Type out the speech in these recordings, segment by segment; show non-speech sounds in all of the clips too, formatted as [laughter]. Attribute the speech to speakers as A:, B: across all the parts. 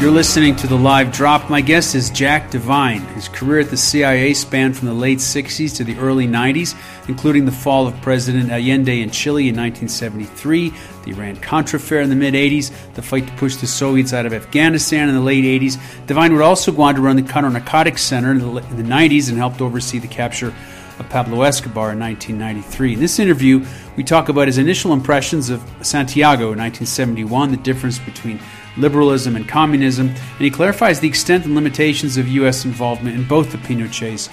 A: You're listening to the live drop. My guest is Jack Devine. His career at the CIA spanned from the late 60s to the early 90s, including the fall of President Allende in Chile in 1973, the Iran Contra affair in the mid 80s, the fight to push the Soviets out of Afghanistan in the late 80s. Devine would also go on to run the Counter Narcotics Center in the, in the 90s and helped oversee the capture of Pablo Escobar in 1993. In this interview, we talk about his initial impressions of Santiago in 1971, the difference between liberalism and communism, and he clarifies the extent and limitations of U.S. involvement in both the Pinochet's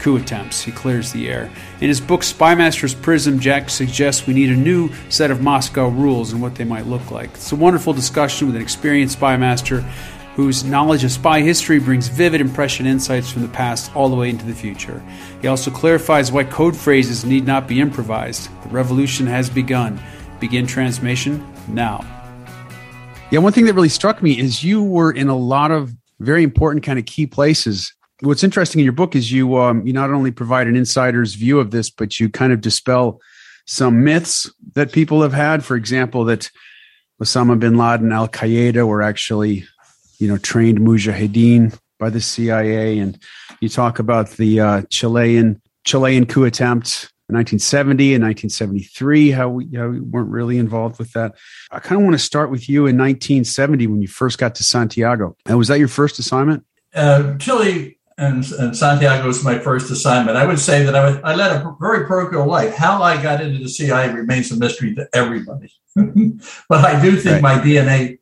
A: coup attempts. He clears the air. In his book Spymaster's Prism, Jack suggests we need a new set of Moscow rules and what they might look like. It's a wonderful discussion with an experienced spymaster whose knowledge of spy history brings vivid impression insights from the past all the way into the future. He also clarifies why code phrases need not be improvised. The revolution has begun. Begin transmission now. Yeah, one thing that really struck me is you were in a lot of very important kind of key places. What's interesting in your book is you um, you not only provide an insider's view of this, but you kind of dispel some myths that people have had. For example, that Osama bin Laden, Al Qaeda were actually, you know, trained mujahideen by the CIA, and you talk about the uh, Chilean Chilean coup attempt 1970 and 1973, how we, how we weren't really involved with that. I kind of want to start with you in 1970 when you first got to Santiago. And was that your first assignment?
B: Uh, Chile and, and, Santiago was my first assignment. I would say that I, was, I led a very parochial life. How I got into the CIA remains a mystery to everybody. [laughs] but I do think right. my DNA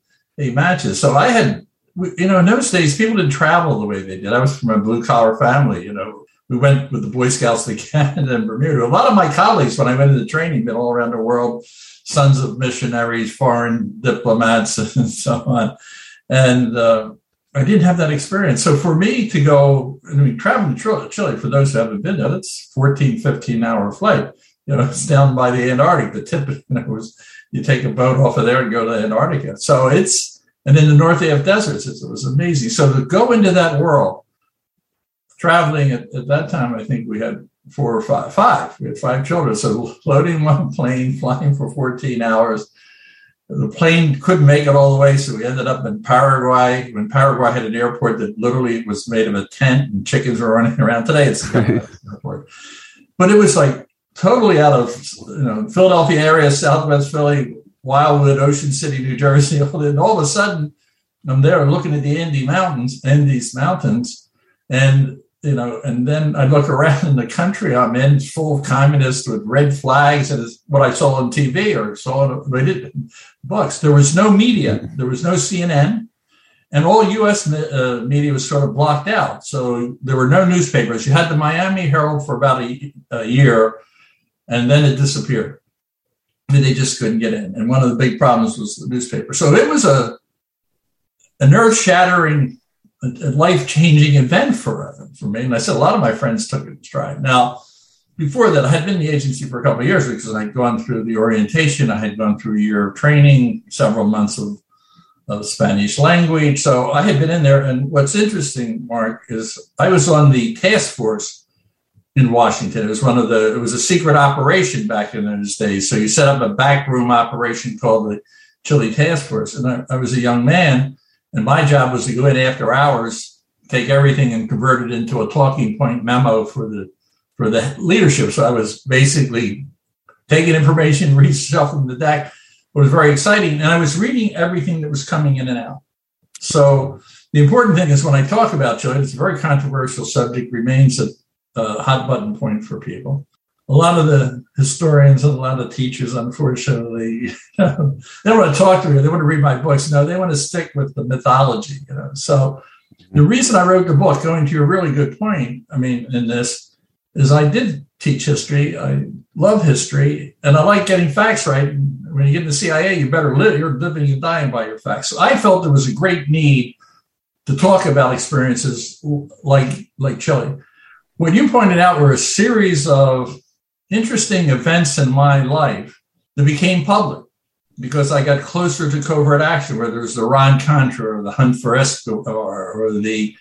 B: matches. So I had, you know, in those days, people didn't travel the way they did. I was from a blue collar family, you know, we went with the Boy Scouts to [laughs] Canada and Bermuda. A lot of my colleagues, when I went into training, been all around the world, sons of missionaries, foreign diplomats, [laughs] and so on. And uh, I didn't have that experience. So for me to go, I mean, traveling to Chile, for those who haven't been there, it's 14, 15 hour flight. You know, [laughs] it's down by the Antarctic. The tip you know, was you take a boat off of there and go to Antarctica. So it's, and in the north they have deserts. It was amazing. So to go into that world, traveling at, at that time, I think we had four or five, five. We had five children. So loading one plane, [laughs] flying for 14 hours. The plane couldn't make it all the way, so we ended up in Paraguay. When Paraguay had an airport that literally was made of a tent and chickens were [laughs] running around. Today it's an [laughs] airport, but it was like totally out of you know Philadelphia area, Southwest Philly, Wildwood, Ocean City, New Jersey, and all of a sudden I'm there looking at the Andes Mountains, Andes Mountains, and you know, and then I look around in the country I'm in, full of communists with red flags, and it's what I saw on TV or saw in books. There was no media, there was no CNN, and all U.S. Uh, media was sort of blocked out. So there were no newspapers. You had the Miami Herald for about a, a year, and then it disappeared. They just couldn't get in. And one of the big problems was the newspaper. So it was a an earth shattering a, life changing event for, for me. And I said a lot of my friends took it in stride. Now, before that, I had been in the agency for a couple of years because I'd gone through the orientation. I had gone through a year of training, several months of, of Spanish language. So I had been in there. And what's interesting, Mark, is I was on the task force in Washington. It was one of the, it was a secret operation back in those days. So you set up a backroom operation called the Chile Task Force. And I, I was a young man and my job was to go in after hours, take everything and convert it into a talking point memo for the for the leadership. So I was basically taking information, [laughs] reshuffling the deck. It was very exciting. And I was reading everything that was coming in and out. So the important thing is when I talk about Chile, it's a very controversial subject, remains a, a hot button point for people a lot of the historians and a lot of teachers, unfortunately, [laughs] they don't want to talk to me. They want to read my books. No, they want to stick with the mythology. You know, so mm-hmm. the reason I wrote the book, going to your really good point, I mean, in this, is I did teach history. I love history, and I like getting facts right. When you get in the CIA, you better live. You're living and dying by your facts. So I felt there was a great need to talk about experiences like like Chile. What you pointed out were a series of interesting events in my life that became public because I got closer to covert action, whether it was the Iran Contra or the hunt for Escobar or the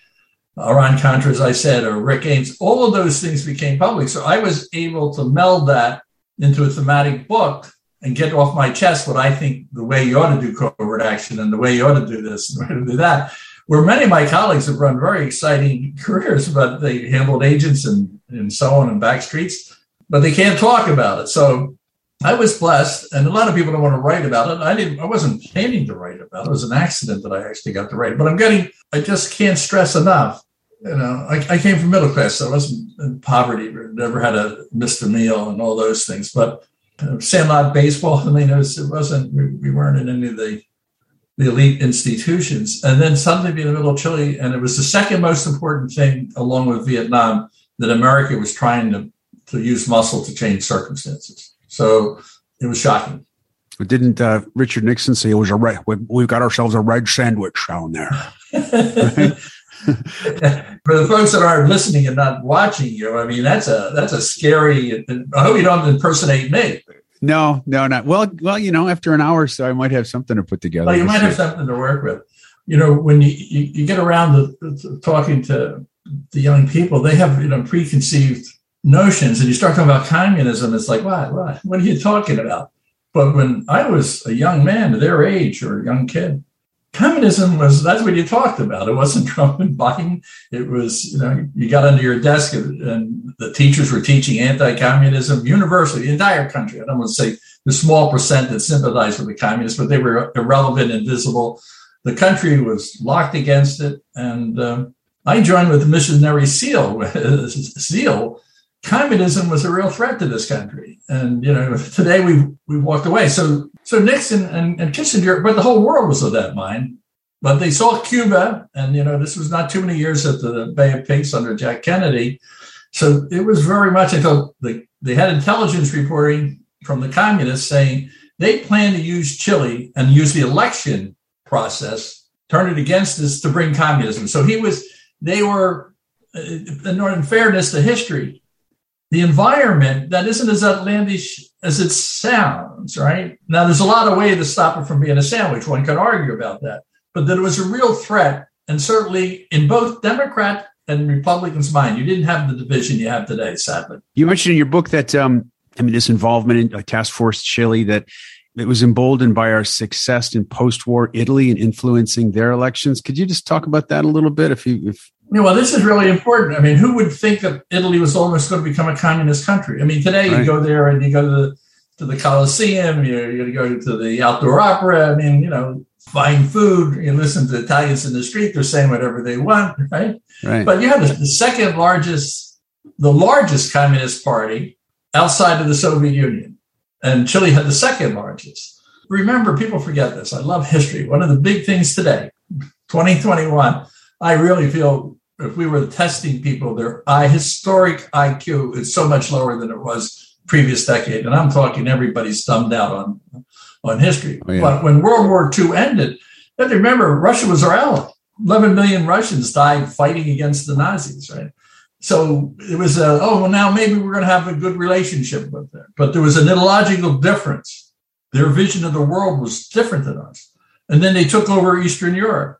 B: uh, Iran Contra, as I said, or Rick Ames. All of those things became public. So I was able to meld that into a thematic book and get off my chest what I think the way you ought to do covert action and the way you ought to do this and the way to do that. Where many of my colleagues have run very exciting [laughs] careers, but they handled agents and, and so on and back streets, but they can't talk about it. So I was blessed, and a lot of people don't want to write about it. I didn't. I wasn't planning to write about it. It was an accident that I actually got to write. But I'm getting. I just can't stress enough. You know, I, I came from middle class, so I wasn't in poverty. Never had a missed a meal and all those things. But uh, Sandlot baseball. I mean, it, was, it wasn't. We, we, weren't in any of the the elite institutions. And then suddenly being in middle Chile, and it was the second most important thing, along with Vietnam, that America was trying to to use muscle to change circumstances. So it was shocking.
A: Didn't uh, Richard Nixon say it was a red? We've got ourselves a red sandwich down there. [laughs] For
B: the folks that are listening and not watching you, I mean that's a that's a scary. I hope you don't impersonate me.
A: No, no, not well. Well, you know, after an hour or so, I might have something to put together.
B: Well, you might have something to work with. You know, when you you, you get around to, the, talking to the young people, they have you know preconceived notions and you start talking about communism, it's like, what, what, what are you talking about? But when I was a young man, their age or a young kid, communism was that's what you talked about. It wasn't [laughs] Trump and Biden. It was, you know, you got under your desk and the teachers were teaching anti-communism universally, the entire country. I don't want to say the small percent that sympathized with the communists, but they were irrelevant and visible. The country was locked against it. And um, I joined with the missionary SEAL, [laughs] SEAL communism was a real threat to this country. And you know, today we we walked away. So so Nixon and, and Kissinger, but the whole world was of that mind. But they saw Cuba, and you know, this was not too many years at the Bay of Pigs under Jack Kennedy. So it was very much. I thought they, they had intelligence reporting from the communists saying they plan to use Chile and use the election process, turn it against us to bring communism. So he was. They were, uh, in fairness to history, the environment that isn't as outlandish as it sounds, right? Now, there's a lot of ways to stop it from being a sandwich. One can argue about that, but that it was a real threat. And certainly in both Democrat and Republicans' mind, you didn't have the division you have today, sadly.
A: You mentioned in your book that, um, I mean, this involvement in Task Force Chile, that it was emboldened by our success in post-war Italy and influencing their elections. Could you just talk about that a little bit, if you, if
B: yeah, well, this is really important. I mean, who would think that Italy was almost going to become a communist country? I mean, today right. you go there and you go to the, to the Colosseum, going to go to the outdoor opera. I mean, you know, buying food, you listen to Italians in the street, they're saying whatever they want, right? right. But you have the, the second largest, the largest communist party outside of the Soviet Union. And Chile had the second largest. Remember, people forget this. I love history. One of the big things today, 2021, I really feel if we were testing people, their I, historic IQ is so much lower than it was previous decade. And I'm talking everybody's thumbed out on, on history. Oh, yeah. But when World War II ended, you have to remember Russia was our ally. 11 million Russians died fighting against the Nazis, right? So it was, a, oh, well, now maybe we're going to have a good relationship with them. But there was an ideological difference. Their vision of the world was different than us. And then they took over Eastern Europe.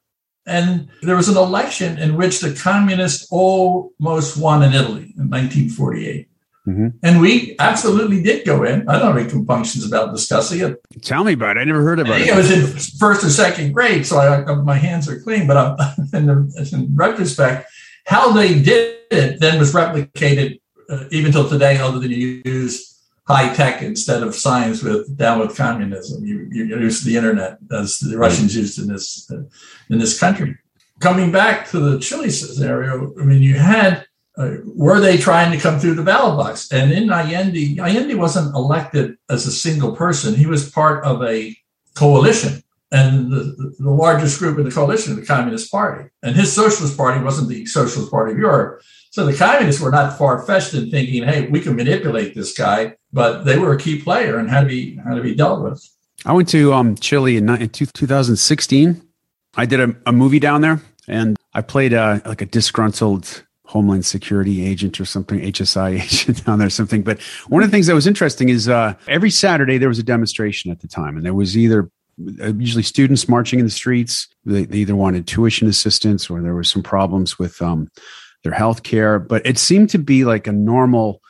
B: And there was an election in which the communists almost won in Italy in 1948. Mm-hmm. And we absolutely did go in. I don't have any compunctions about discussing it.
A: Tell me about it. I never heard about it.
B: I was in first or second grade, so I, my hands are clean. But I'm, [laughs] in, the, in retrospect, how they did it then was replicated uh, even till today, other than you use high tech instead of science with down with communism. You, you use the internet as the Russians used in this uh, in this country. Coming back to the Chile scenario, I mean, you had uh, were they trying to come through the ballot box? And in Allende, Allende wasn't elected as a single person. He was part of a coalition. And the, the largest group in the coalition, the Communist Party. And his Socialist Party wasn't the Socialist Party of Europe. So the communists were not far fetched in thinking, hey, we can manipulate this guy, but they were a key player and had to be had to be dealt with.
A: I went to um, Chile in, in 2016. I did a, a, movie down there, and I played a, like a disgruntled Homeland Security agent or something, HSI [laughs] agent down there, something. But one of the things that was interesting is uh, every Saturday there was a demonstration at the time, and there was either usually students marching in the streets. They, they, either wanted tuition assistance or there were some problems with um, their health care. But it seemed to be like a normal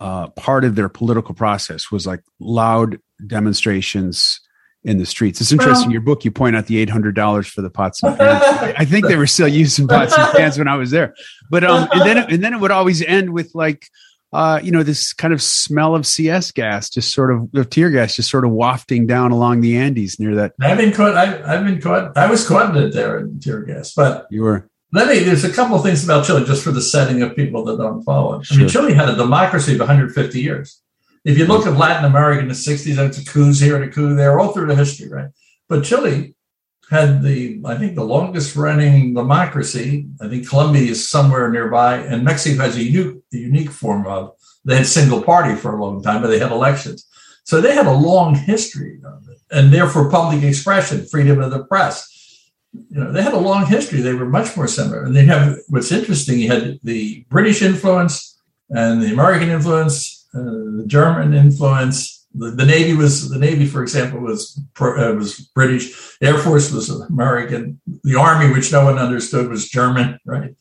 A: uh, part of their political process was like loud demonstrations in the streets. It's interesting. Well, your book, you point out the eight hundred dollars for the pots and pans. [laughs] I think they were still using pots and pans when I was there. But um, and then and then it would always end with like, uh, you know, this kind of smell of CS gas, just sort of of tear gas, just sort of wafting down along the Andes near that.
B: I've been caught. I, have been caught. I was caught in it there in tear gas, but
A: you were.
B: Let me. There's a couple of things about Chile, just for the setting of people that don't follow it. Sure. I mean, Chile had a democracy of 150 years. If you look at Latin America in the 60s, it's a coups here and a coup there, all through the history, right? But Chile had the, I think, the longest running democracy. I think Colombia is somewhere nearby, and Mexico has a unique, unique form of. They had single party for a long time, but they had elections. So they had a long history of it, and therefore public expression, freedom of the press. You know, they had a long history. They were much more similar. And they have what's interesting. You had the British influence and the American influence uh, the German influence. The, the, Navy was the Navy, for example, was uh, was British. Air Force was American. The Army, which no one understood, was German, right?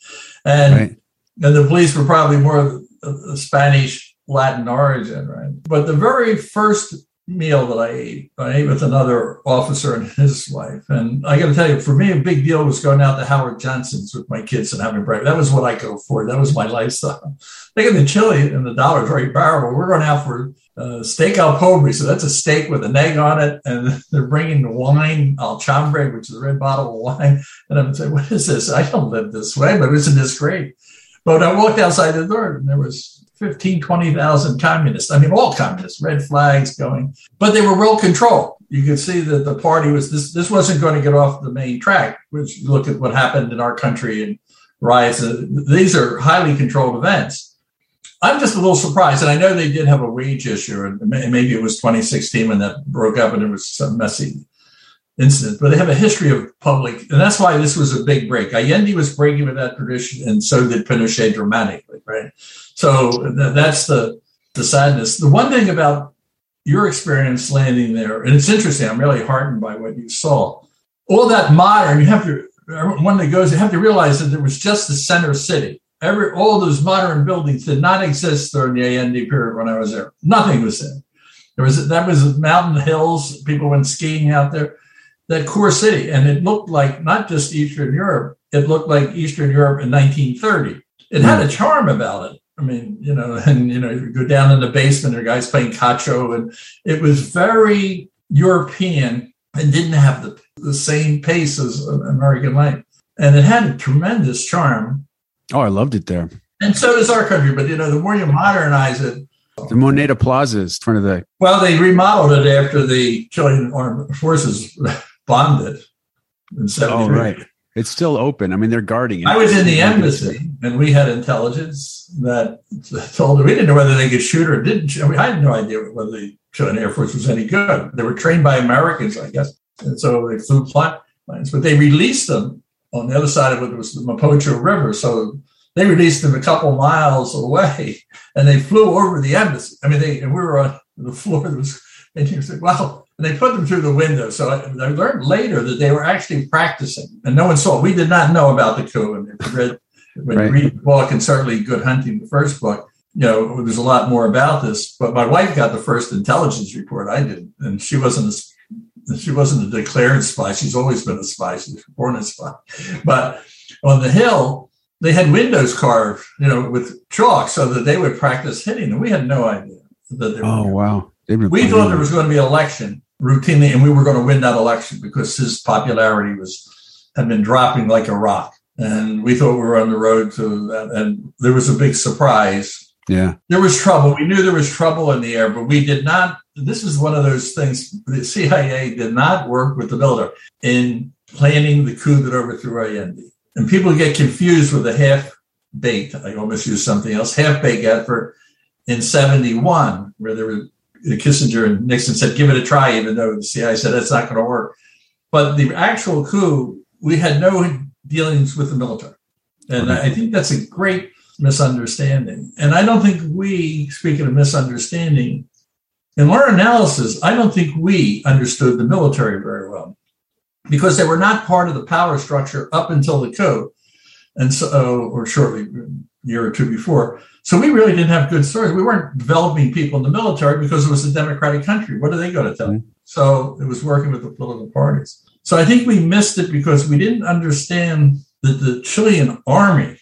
B: And right. and the police were probably more of Spanish Latin origin, right? But the very first meal that I ate. I ate with another officer and his wife. And I got to tell you, for me, a big deal was going out to Howard Johnson's with my kids and having breakfast. That was what I could afford. That was my lifestyle. Thinking the chili and the dollar very powerful. We're going out for uh, steak al pobre. So that's a steak with an egg on it. And [laughs] they're bringing the wine, al chambre, which is a red bottle of wine. And I'm saying, what is this? I don't live this way, but isn't this great? But I walked outside the door and there was 15, 20,000 communists. I mean, all communists, red flags going, but they were well controlled. You could see that the party was this. This wasn't going to get off the main track. Which look at what happened in our country and riots. Uh, these are highly controlled events. I'm just a little surprised, and I know they did have a wage issue, and maybe it was 2016 when that broke up, and it was some messy incident, but they have a history of public, and that's why this was a big break. Allende was breaking with that tradition, and so did Pinochet dramatically, right? So th- that's the the sadness. The one thing about your experience landing there, and it's interesting. I'm really heartened by what you saw. All that modern, you have to one that goes, you have to realize that there was just the center city. Every all those modern buildings did not exist during the Allende period when I was there. Nothing was there. There was that was mountain hills. People went skiing out there that core city. And it looked like not just Eastern Europe, it looked like Eastern Europe in 1930. It had a hmm. charm about it. I mean, you know, [laughs] and, you know, you go down in the basement, there are guys playing cacho, and it was very European and didn't have the, the same pace as American life. And it had a tremendous charm.
A: Oh, I loved it there.
B: And so does our country. But, you know, the more you modernize it,
A: the Moneda Plaza is front of the.
B: Well, they remodeled it after the Chilean Armed Forces bombed it in 73. Oh, right.
A: It's still open. I mean, they're guarding it.
B: I was in the embassy and we had intelligence that told us we didn't know whether they could shoot or didn't. I mean, I had no idea whether the Chilean Air Force was any good. They were trained by Americans, I guess. And so they flew planes, but they released them on the other side of it was the Mapocho River. So they released them a couple miles away and they flew over the embassy. I mean, they, and we were on the floor that was, and you said, well, and they put them through the window. So I, I, learned later that they were actually practicing, and no one saw. We did not know about the coup. And if you read, when right. you read the book, and certainly Good Hunting, the first book, you know, there's a lot more about this. But my wife got the first intelligence report. I did, and she wasn't a, she wasn't a declared spy. She's always been a spy. She was born a spy. But on the hill, they had windows carved, you know, with chalk, so that they would practice hitting And We had no idea that they. were.
A: Oh wow!
B: We thought there was going to be an election, routinely, and we were going to win that election because his popularity was had been dropping like a rock. And we thought we were on the road to that. And there was a big surprise.
A: Yeah.
B: There was trouble. We knew there was trouble in the air, but we did not. This is one of those things. The CIA did not work with the military in planning the coup that overthrew Allende. And people get confused with the half baked, I almost use something else, half baked effort in 71, where there were Kissinger and Nixon said, give it a try, even though the CIA said that's not going to work. But the actual coup, we had no dealings with the military. And I think that's a great misunderstanding. And I don't think we, speaking of misunderstanding, in our analysis, I don't think we understood the military very well because they were not part of the power structure up until the coup. And so, or shortly year or two before. So we really didn't have good stories. We weren't developing people in the military because it was a democratic country. What are they going to tell? Mm-hmm. So it was working with the political parties. So I think we missed it because we didn't understand that the Chilean army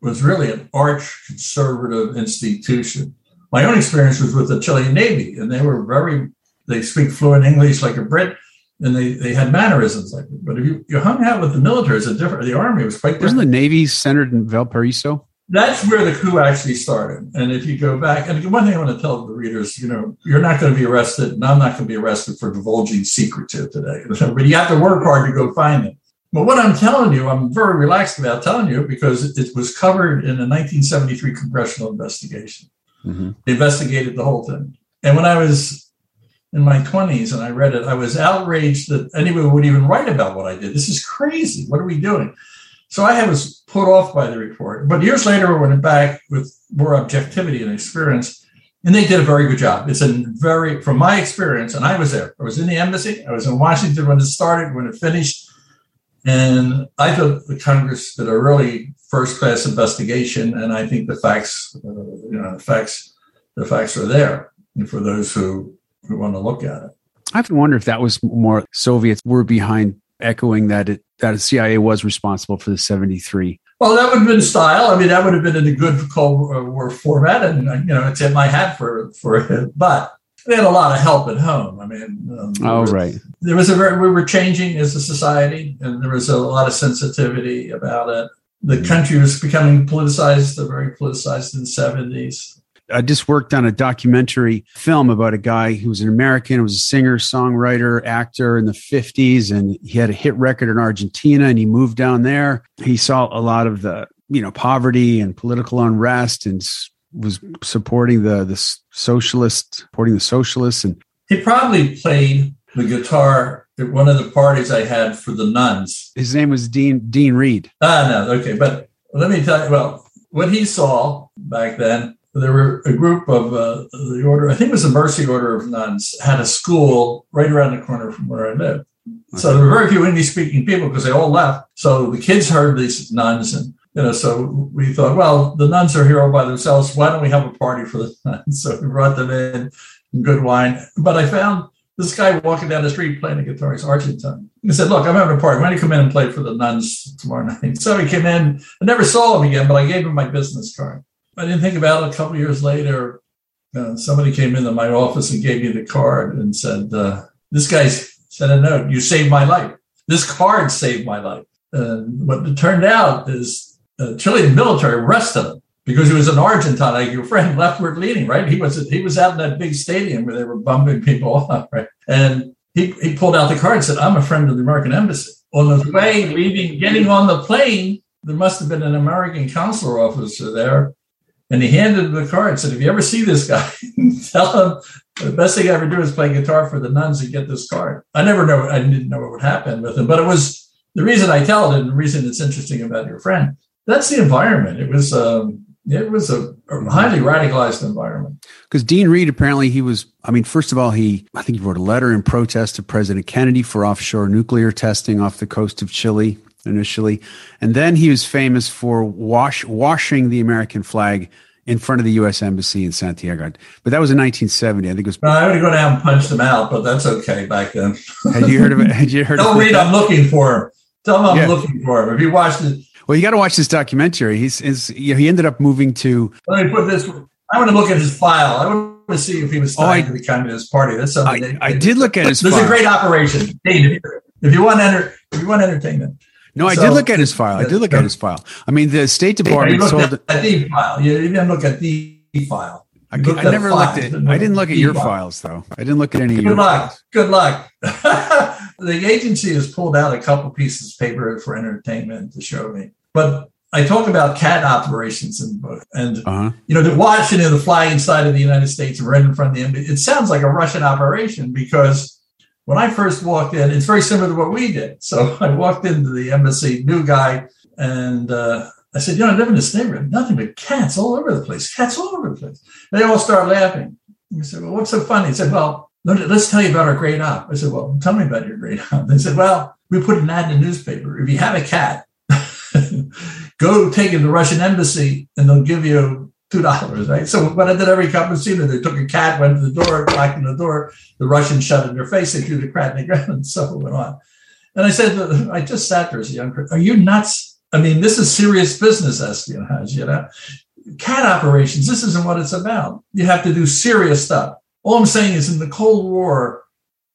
B: was really an arch conservative institution. My own experience was with the Chilean Navy, and they were very, they speak fluent English like a Brit, and they, they had mannerisms like that. But if you, you hung out with the military, it's a different, the army was quite different.
A: Wasn't the Navy centered in Valparaiso?
B: That's where the coup actually started. And if you go back, and one thing I want to tell the readers, you know, you're not going to be arrested, and I'm not going to be arrested for divulging secrets here today. [laughs] but you have to work hard to go find them. But what I'm telling you, I'm very relaxed about telling you because it was covered in a 1973 congressional investigation. Mm-hmm. They investigated the whole thing. And when I was in my 20s and I read it, I was outraged that anyone would even write about what I did. This is crazy. What are we doing? So I was put off by the report. But years later, I went back with more objectivity and experience, and they did a very good job. It's a very, from my experience, and I was there. I was in the embassy. I was in Washington when it started, when it finished. And I thought the Congress did a really first class investigation. And I think the facts, uh, you know, the facts, the facts are there for those who, who want to look at it.
A: I often wonder if that was more Soviets were behind echoing that it, that the CIA was responsible for the 73.
B: Well, that would have been style. I mean, that would have been in a good Cold War format, and you know, it's in my hat for for it. But they had a lot of help at home. I mean,
A: um, oh right,
B: there was a very, we were changing as a society, and there was a lot of sensitivity about it. The mm-hmm. country was becoming politicized, very politicized in the seventies.
A: I just worked on a documentary film about a guy who was an American, was a singer, songwriter, actor in the 50s, and he had a hit record in Argentina and he moved down there. He saw a lot of the, you know, poverty and political unrest and was supporting the the socialist, supporting the socialists and
B: he probably played the guitar at one of the parties I had for the nuns.
A: His name was Dean Dean Reed.
B: Ah no, okay, but let me tell you well, what he saw back then there were a group of uh, the order, I think it was the Mercy Order of Nuns, had a school right around the corner from where I lived. So there were very few English speaking people because they all left. So the kids heard these nuns and you know, so we thought, well, the nuns are here all by themselves. Why don't we have a party for the [laughs] nuns? So we brought them in, good wine. But I found this guy walking down the street playing a guitar. He's Argentine. He said, Look, I'm having a party. Why don't you come in and play for the nuns tomorrow [laughs] night? So he came in. I never saw him again, but I gave him my business card. I didn't think about it. A couple years later, uh, somebody came into my office and gave me the card and said, uh, "This guy sent a note. You saved my life. This card saved my life." And what it turned out is the Chilean military arrested him because he was an Argentine, like your friend, [laughs] leftward leaning, right? He was he was out in that big stadium where they were bumping people [laughs] off, right? And he, he pulled out the card and said, "I'm a friend of the American embassy." On the way leaving, getting on the plane, there must have been an American consular officer there and he handed him the card and said, If you ever see this guy, [laughs] tell him the best thing I ever do is play guitar for the nuns and get this card. I never know, I didn't know what would happen with him, but it was the reason I tell it and the reason it's interesting about your friend. That's the environment. It was, um, it was a, a highly radicalized environment.
A: Because Dean Reed, apparently, he was, I mean, first of all, he, I think he wrote a letter in protest to President Kennedy for offshore nuclear testing off the coast of Chile initially, and then he was famous for wash washing the American flag in front of the U.S. Embassy in Santiago. But that was in 1970. I think it was.
B: No, I would go down and punch them out, but that's okay back then.
A: had you heard of it? Had you heard?
B: Tell Reed I'm looking for him. Tell him I'm yeah. looking for him. If you watched it.
A: Well, you got to watch this documentary. He's, he's you know, he ended up moving to.
B: Let me put this. I want to look at his file. I want to see if he was tied oh, to the Communist Party. That's something. I,
A: I did look at his.
B: This is a great operation. If you want enter, if you want entertainment,
A: no, I so, did look at his file. I did look at his file. I mean, the State Department
B: yeah,
A: sold
B: at the file. You didn't look at the file.
A: I, I, never looked at. I didn't look at your file. files though. I didn't look at any.
B: Good luck.
A: Files.
B: Good luck. [laughs] the agency has pulled out a couple pieces of paper for entertainment to show me, but I talk about CAT operations in the book, and uh-huh. you know, the Washington, the flying side of the United States, right in front of the embassy. It sounds like a Russian operation because when I first walked in, it's very similar to what we did. So [laughs] I walked into the embassy, new guy, and uh, I said, you know, I live in this neighborhood, nothing but cats all over the place, cats all over the place. They all start laughing. I said, well, what's so funny? He said, well, let's tell you about our great op. I said, well, tell me about your great op. They said, well, we put an ad in the newspaper. If you have a cat, [laughs] go take it to the Russian embassy and they'll give you two dollars, right? So when I did every cup of cappuccino, they took a cat, went to the door, knocked on the door, the Russians shut in their face, they threw the cat in the ground, [laughs] and so it went on. And I said, I just sat there as a young person, are you nuts? I mean, this is serious business espionage, you know? Cat operations, this isn't what it's about. You have to do serious stuff. All I'm saying is in the Cold War,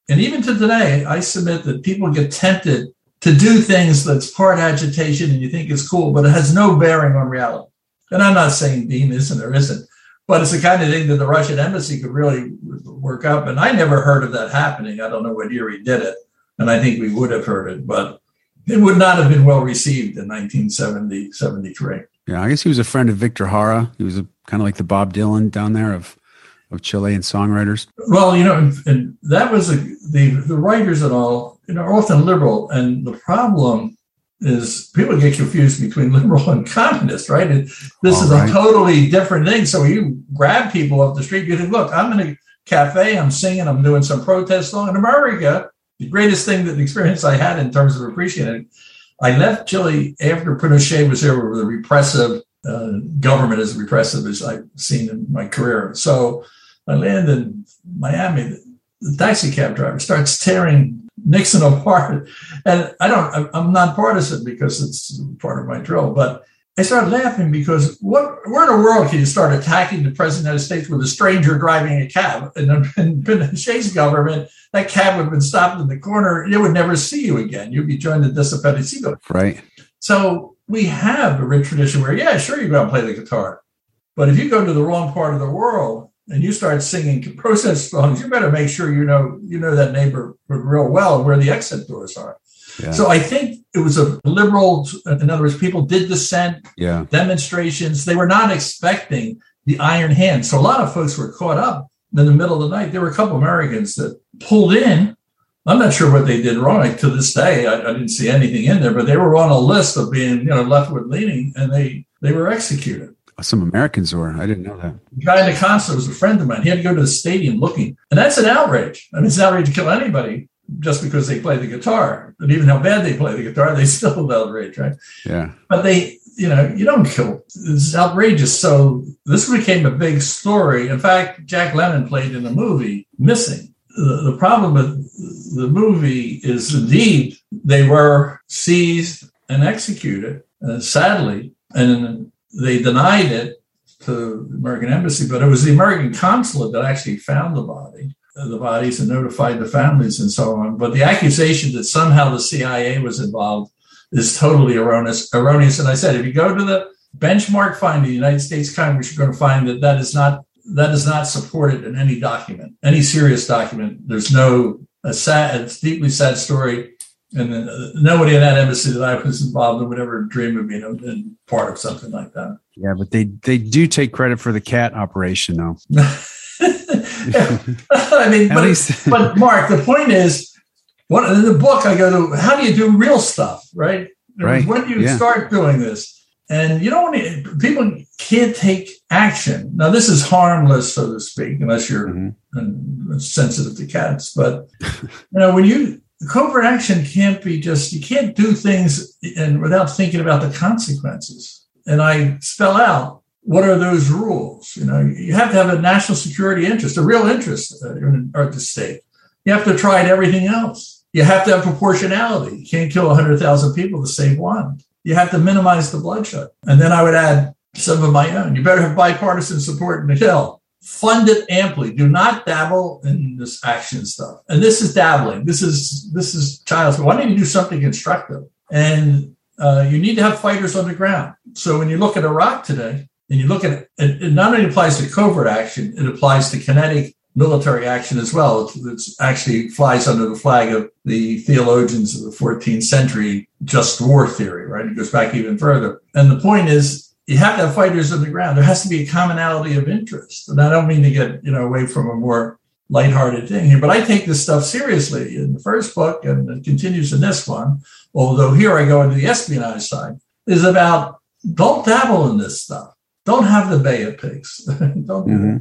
B: and even to today, I submit that people get tempted to do things that's part agitation and you think it's cool, but it has no bearing on reality. And I'm not saying Dean isn't or isn't, but it's the kind of thing that the Russian embassy could really work up. And I never heard of that happening. I don't know what year he did it. And I think we would have heard it, but it would not have been well received in 1970, 73.
A: Yeah, I guess he was a friend of Victor Jara. He was a, kind of like the Bob Dylan down there of of Chilean songwriters.
B: Well, you know, and, that was a, the the writers and all, you know, are often liberal, and the problem is people get confused between liberal and communist, right? And this all is right. a totally different thing. So you grab people off the street, you think, look, I'm in a cafe, I'm singing, I'm doing some protest song in America. The greatest thing that the experience I had in terms of appreciating I left Chile after Pinochet was there with a repressive uh, government as repressive as I've seen in my career. So I land in Miami. The taxi cab driver starts tearing Nixon apart. And I don't, I'm nonpartisan because it's part of my drill, but I started laughing because what, where in the world can you start attacking the president of the United States with a stranger driving a cab? And been in Pinochet's government, that cab would have been stopped in the corner. It would never see you again. You'd be joined the desaparecido.
A: Right.
B: So we have a rich tradition where, yeah, sure, you go and play the guitar. But if you go to the wrong part of the world and you start singing protest songs, you better make sure you know you know that neighborhood real well where the exit doors are. Yeah. So I think it was a liberal. In other words, people did dissent,
A: yeah.
B: demonstrations. They were not expecting the iron hand. So a lot of folks were caught up in the middle of the night. There were a couple Americans that pulled in. I'm not sure what they did wrong. Like, to this day, I, I, didn't see anything in there, but they were on a list of being, you know, leftward leaning, and they they were executed.
A: Some Americans were. I didn't know that.
B: The guy in the concert was a friend of mine. He had to go to the stadium looking, and that's an outrage. I mean, it's an outrage to kill anybody just because they play the guitar. And even how bad they play the guitar, they [laughs] still outrage, right?
A: Yeah.
B: But they, you know, you don't kill. It's outrageous. So this became a big story. In fact, Jack Lemmon played in a movie, Missing. The, the problem with the movie is indeed they were seized and executed, uh, sadly, and they denied it to the American embassy, but it was the American consulate that actually found the body, uh, the bodies, and notified the families and so on. But the accusation that somehow the CIA was involved is totally erroneous. Erroneous. And I said, if you go to the benchmark finding the United States Congress, you're going to find that that is not that is not supported in any document, any serious document. There's no a sad, it's deeply sad story and then uh, nobody in that embassy that I was involved in would ever dream of being a, part of something like that.
A: Yeah, but they they do take credit for the cat operation, though. [laughs] [laughs]
B: I mean, but, least... but Mark, the point is, what in the book I go to, how do you do real stuff, right?
A: Right.
B: When do you yeah. start doing this? And you don't want to, people can't take action. Now, this is harmless, so to speak, unless you're mm-hmm. sensitive to cats. But, you know, when you, covert action can't be just you can't do things and without thinking about the consequences. And i spell out what are those rules? You know you have to have a national security interest a real interest uh, in the state. You have to try everything else. You have to have proportionality. You can't kill 100000 people to save one you have to minimize the bloodshed. And then i would add some of my own. You better have bipartisan support in the hill fund it amply. Do not dabble in this action stuff. And this is dabbling. This is this is child's. Why don't you do something constructive? And uh, you need to have fighters on the ground. So when you look at Iraq today, and you look at it, it not only applies to covert action, it applies to kinetic military action as well. It actually flies under the flag of the theologians of the 14th century just war theory, right? It goes back even further. And the point is, you have to have fighters on the ground. There has to be a commonality of interest. And I don't mean to get, you know, away from a more lighthearted thing here, but I take this stuff seriously in the first book and it continues in this one. Although here I go into the espionage side is about don't dabble in this stuff. Don't have the Bay of Pigs. [laughs] don't mm-hmm.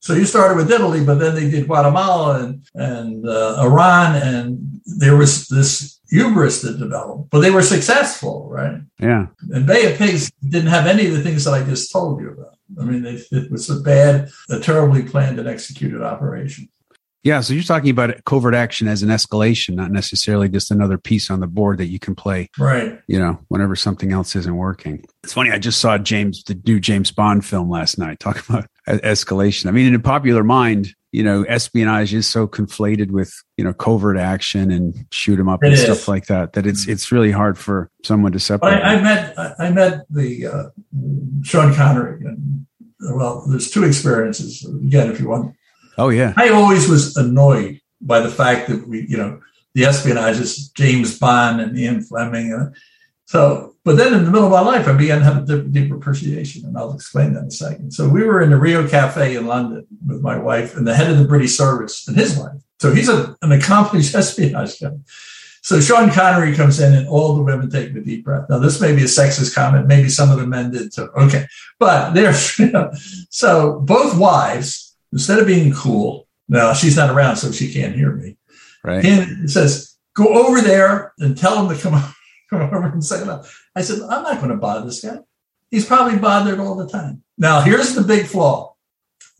B: So you started with Italy, but then they did Guatemala and, and uh, Iran. And there was this hubris that developed, but they were successful, right?
A: Yeah.
B: And Bay of Pigs didn't have any of the things that I just told you about. I mean, it, it was a bad, a terribly planned and executed operation.
A: Yeah, so you're talking about covert action as an escalation, not necessarily just another piece on the board that you can play.
B: Right.
A: You know, whenever something else isn't working. It's funny. I just saw James, the new James Bond film last night, talking about escalation. I mean, in a popular mind, you know, espionage is so conflated with you know covert action and shoot 'em up
B: It
A: and
B: is.
A: stuff like that that it's it's really hard for someone to separate.
B: I, I met I- met the uh, Sean Connery, and well, there's two experiences. Again, if you want,
A: oh yeah,
B: I always was annoyed by the fact that we, you know, the espionage is James Bond and Ian Fleming, and so. But then in the middle of my life, I began to have a deeper, deeper appreciation, and I'll explain that in a second. So we were in the Rio Cafe in London with my wife and the head of the British service and his wife. So he's a, an accomplished [laughs] espionage guy. So Sean Connery comes in and all the women take a deep breath. Now, this may be a sexist comment. Maybe some of the men did too. Okay. But there's, [laughs] you know, so both wives, instead of being cool, now she's not around, so she can't hear me.
A: right.
B: And it says, go over there and tell him to come, [laughs] come over and say. I said, I'm not going to bother this guy. He's probably bothered all the time. Now, here's the big flaw.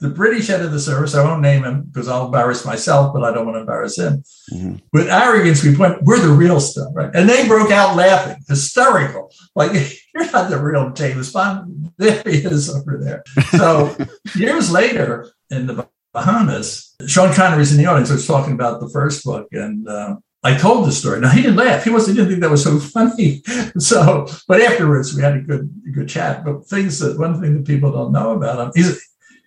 B: The British head of the service, I won't name him because I'll embarrass myself, but I don't want to embarrass him.
A: Mhm.
B: With arrogance, we point, we're the real stuff, right? And they broke out laughing, hysterical. Like, [laughs] you're not the real James Bond. There he is over there. So [laughs] years later in the Bahamas, Sean Connery's in the audience. Was talking about the first book, and uh, I told the story. Now he didn't laugh. He wasn't. He didn't think that was so funny. [laughs] So, but afterwards we had a good good chat. But things that one thing that people don't know about him, he's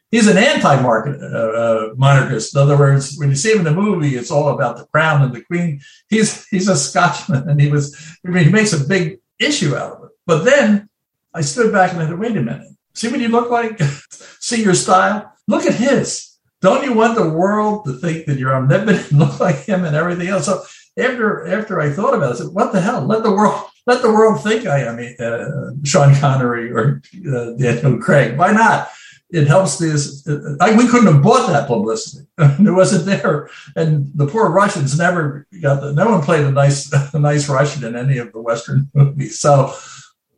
B: he's an anti-market uh, uh, monarchist. In other words, when you see him in the movie, it's all about the crown and the queen. He's he's a Scotchman, and he was. I mean, he makes a big issue out of it. But then I stood back and I said, "Wait a minute. See what you look like. [laughs] see your style. Look at his." Don't you want the world to think that you're omnipotent [laughs] look like him and everything else? So after after I thought about it, I said, "What the hell? Let the world let the world think I am uh, Sean Connery or uh, Daniel Craig. Why not? It helps this. I, we couldn't have bought that publicity. [laughs] it wasn't there, and the poor Russians never got the. No one played a nice [laughs] a nice Russian in any of the Western [laughs] movies. So,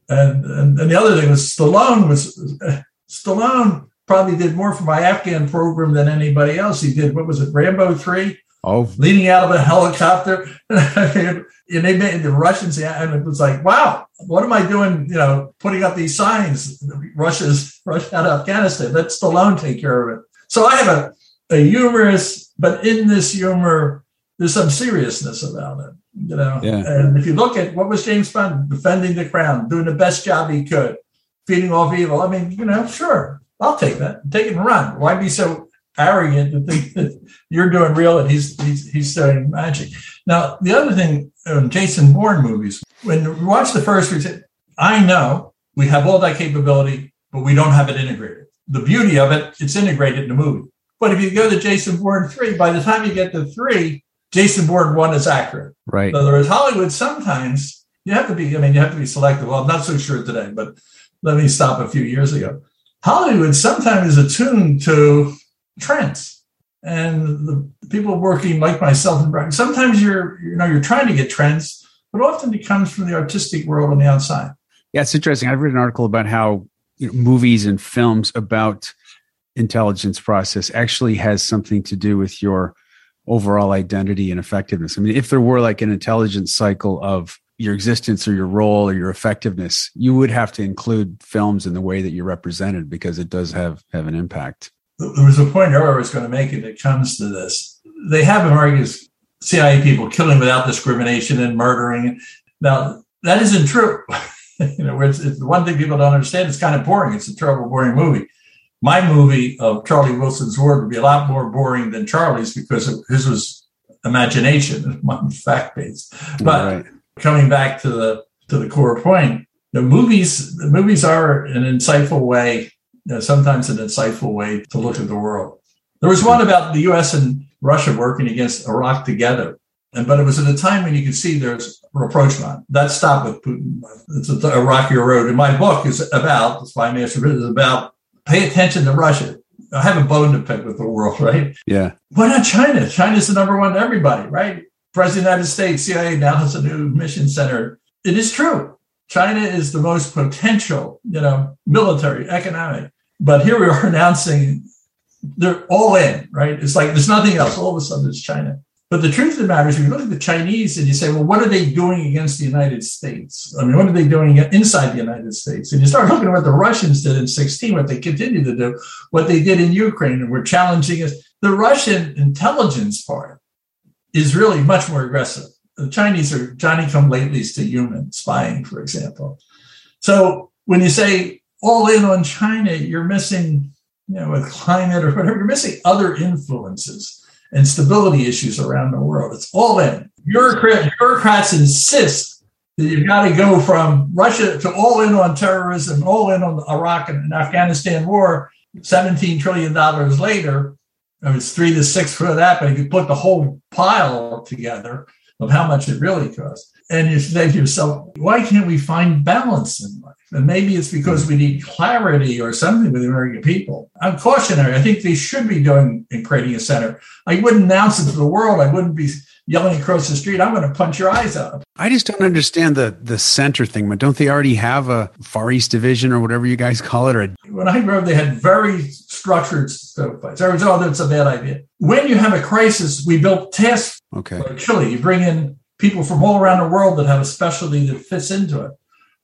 B: and and, and the other thing was Stallone was Stallone probably did more for my Afghan program than anybody else. He did what was it, Rambo three?
A: Oh,
B: leaning out of a helicopter. [laughs] and they made the Russians, and it was like, wow, what am I doing? You know, putting up these signs, Russia's Russia out of Afghanistan. Let Stallone take care of it. So I have a, a humorous, but in this humor, there's some seriousness about it. You know,
A: Yeah.
B: and if you look at what was James Bond defending the crown, doing the best job he could, feeding off evil. I mean, you know, sure, I'll take that, take it and run. Why be so arrogant to think that you're doing real and he's he's he's studying magic. Now, the other thing, um, Jason Bourne movies, when we watch the first, we say, I know we have all that capability, but we don't have it integrated. The beauty of it, it's integrated in the movie. But if you go to Jason Bourne 3, by the time you get to 3, Jason Bourne 1 is accurate.
A: right.
B: In other words, Hollywood sometimes you have to be, I mean, you have to be selective. Well, I'm not so sure today, but let me stop a few years ago. Hollywood sometimes is attuned to trends. And the people working like myself and Brian, sometimes you're, you know, you're trying to get trends, but often it comes from the artistic world on the outside.
A: Yeah, it's interesting. I've read an article about how you know, movies and films about intelligence process actually has something to do with your overall identity and effectiveness. I mean, if there were like an intelligence cycle of your existence or your role or your effectiveness, you would have to include films in the way that you're represented because it does have have an impact.
B: There was a point earlier I was going to make it. It comes to this. They have America's CIA people killing without discrimination and murdering. Now, that isn't true. [laughs] you know, it's, it's the one thing people don't understand. It's kind of boring. It's a terrible, boring movie. My movie of Charlie Wilson's War would be a lot more boring than Charlie's because his was imagination, [laughs] mine fact based. But
A: right.
B: coming back to the to the core point, the movies the movies are an insightful way, sometimes an insightful way to look at the world. There was one about the U.S. and Russia working against Iraq together, and but it was at a time when you could see there's rapprochement. That stopped with Putin. It's a, a rockier road. And my book is about, why I master is about pay attention to Russia. I have a bone to pick with the world, right?
A: Yeah.
B: Why not China? China's the number one to everybody, right? President of the United States, CIA now has a new mission center. It is true. China is the most potential, you know, military, economic. But here we are [laughs] announcing they're all in, right? It's like there's nothing else. All of a sudden, it's China. But the truth of the matter is, if you look at the Chinese and you say, well, what are they doing against the United States? I mean, what are they doing inside the United States? And you start looking at what the Russians did in 16, what they continue to do, what they did in Ukraine, and we're challenging us. The Russian intelligence part is really much more aggressive. The Chinese are Johnny come latelys to human spying, for example. So when you say all in on China, you're missing, you know, with climate or whatever, you're missing other influences and stability issues around the world. It's all in. Bureaucrats, insist that you've got to go from Russia to all in on terrorism, all in on Iraq and Afghanistan war. $17 trillion later, it was three to six for that, but if you put the whole pile together of how much it really costs, and you say to yourself, why can't we find balance in life? And maybe it's because we need clarity or something with the American people. I'm cautionary. I think they should be doing and creating a center. I wouldn't announce it to the world. I wouldn't be yelling across the street, I'm going to punch your eyes out.
A: I just don't understand the the center thing, but don't they already have a Far East division or whatever you guys call it? Or
B: when I grew up, they had very structured stovepipes. I was, oh, that's a bad idea. When you have a crisis, we built tests.
A: Okay.
B: Like Chile, you bring in people from all around the world that have a specialty that fits into it.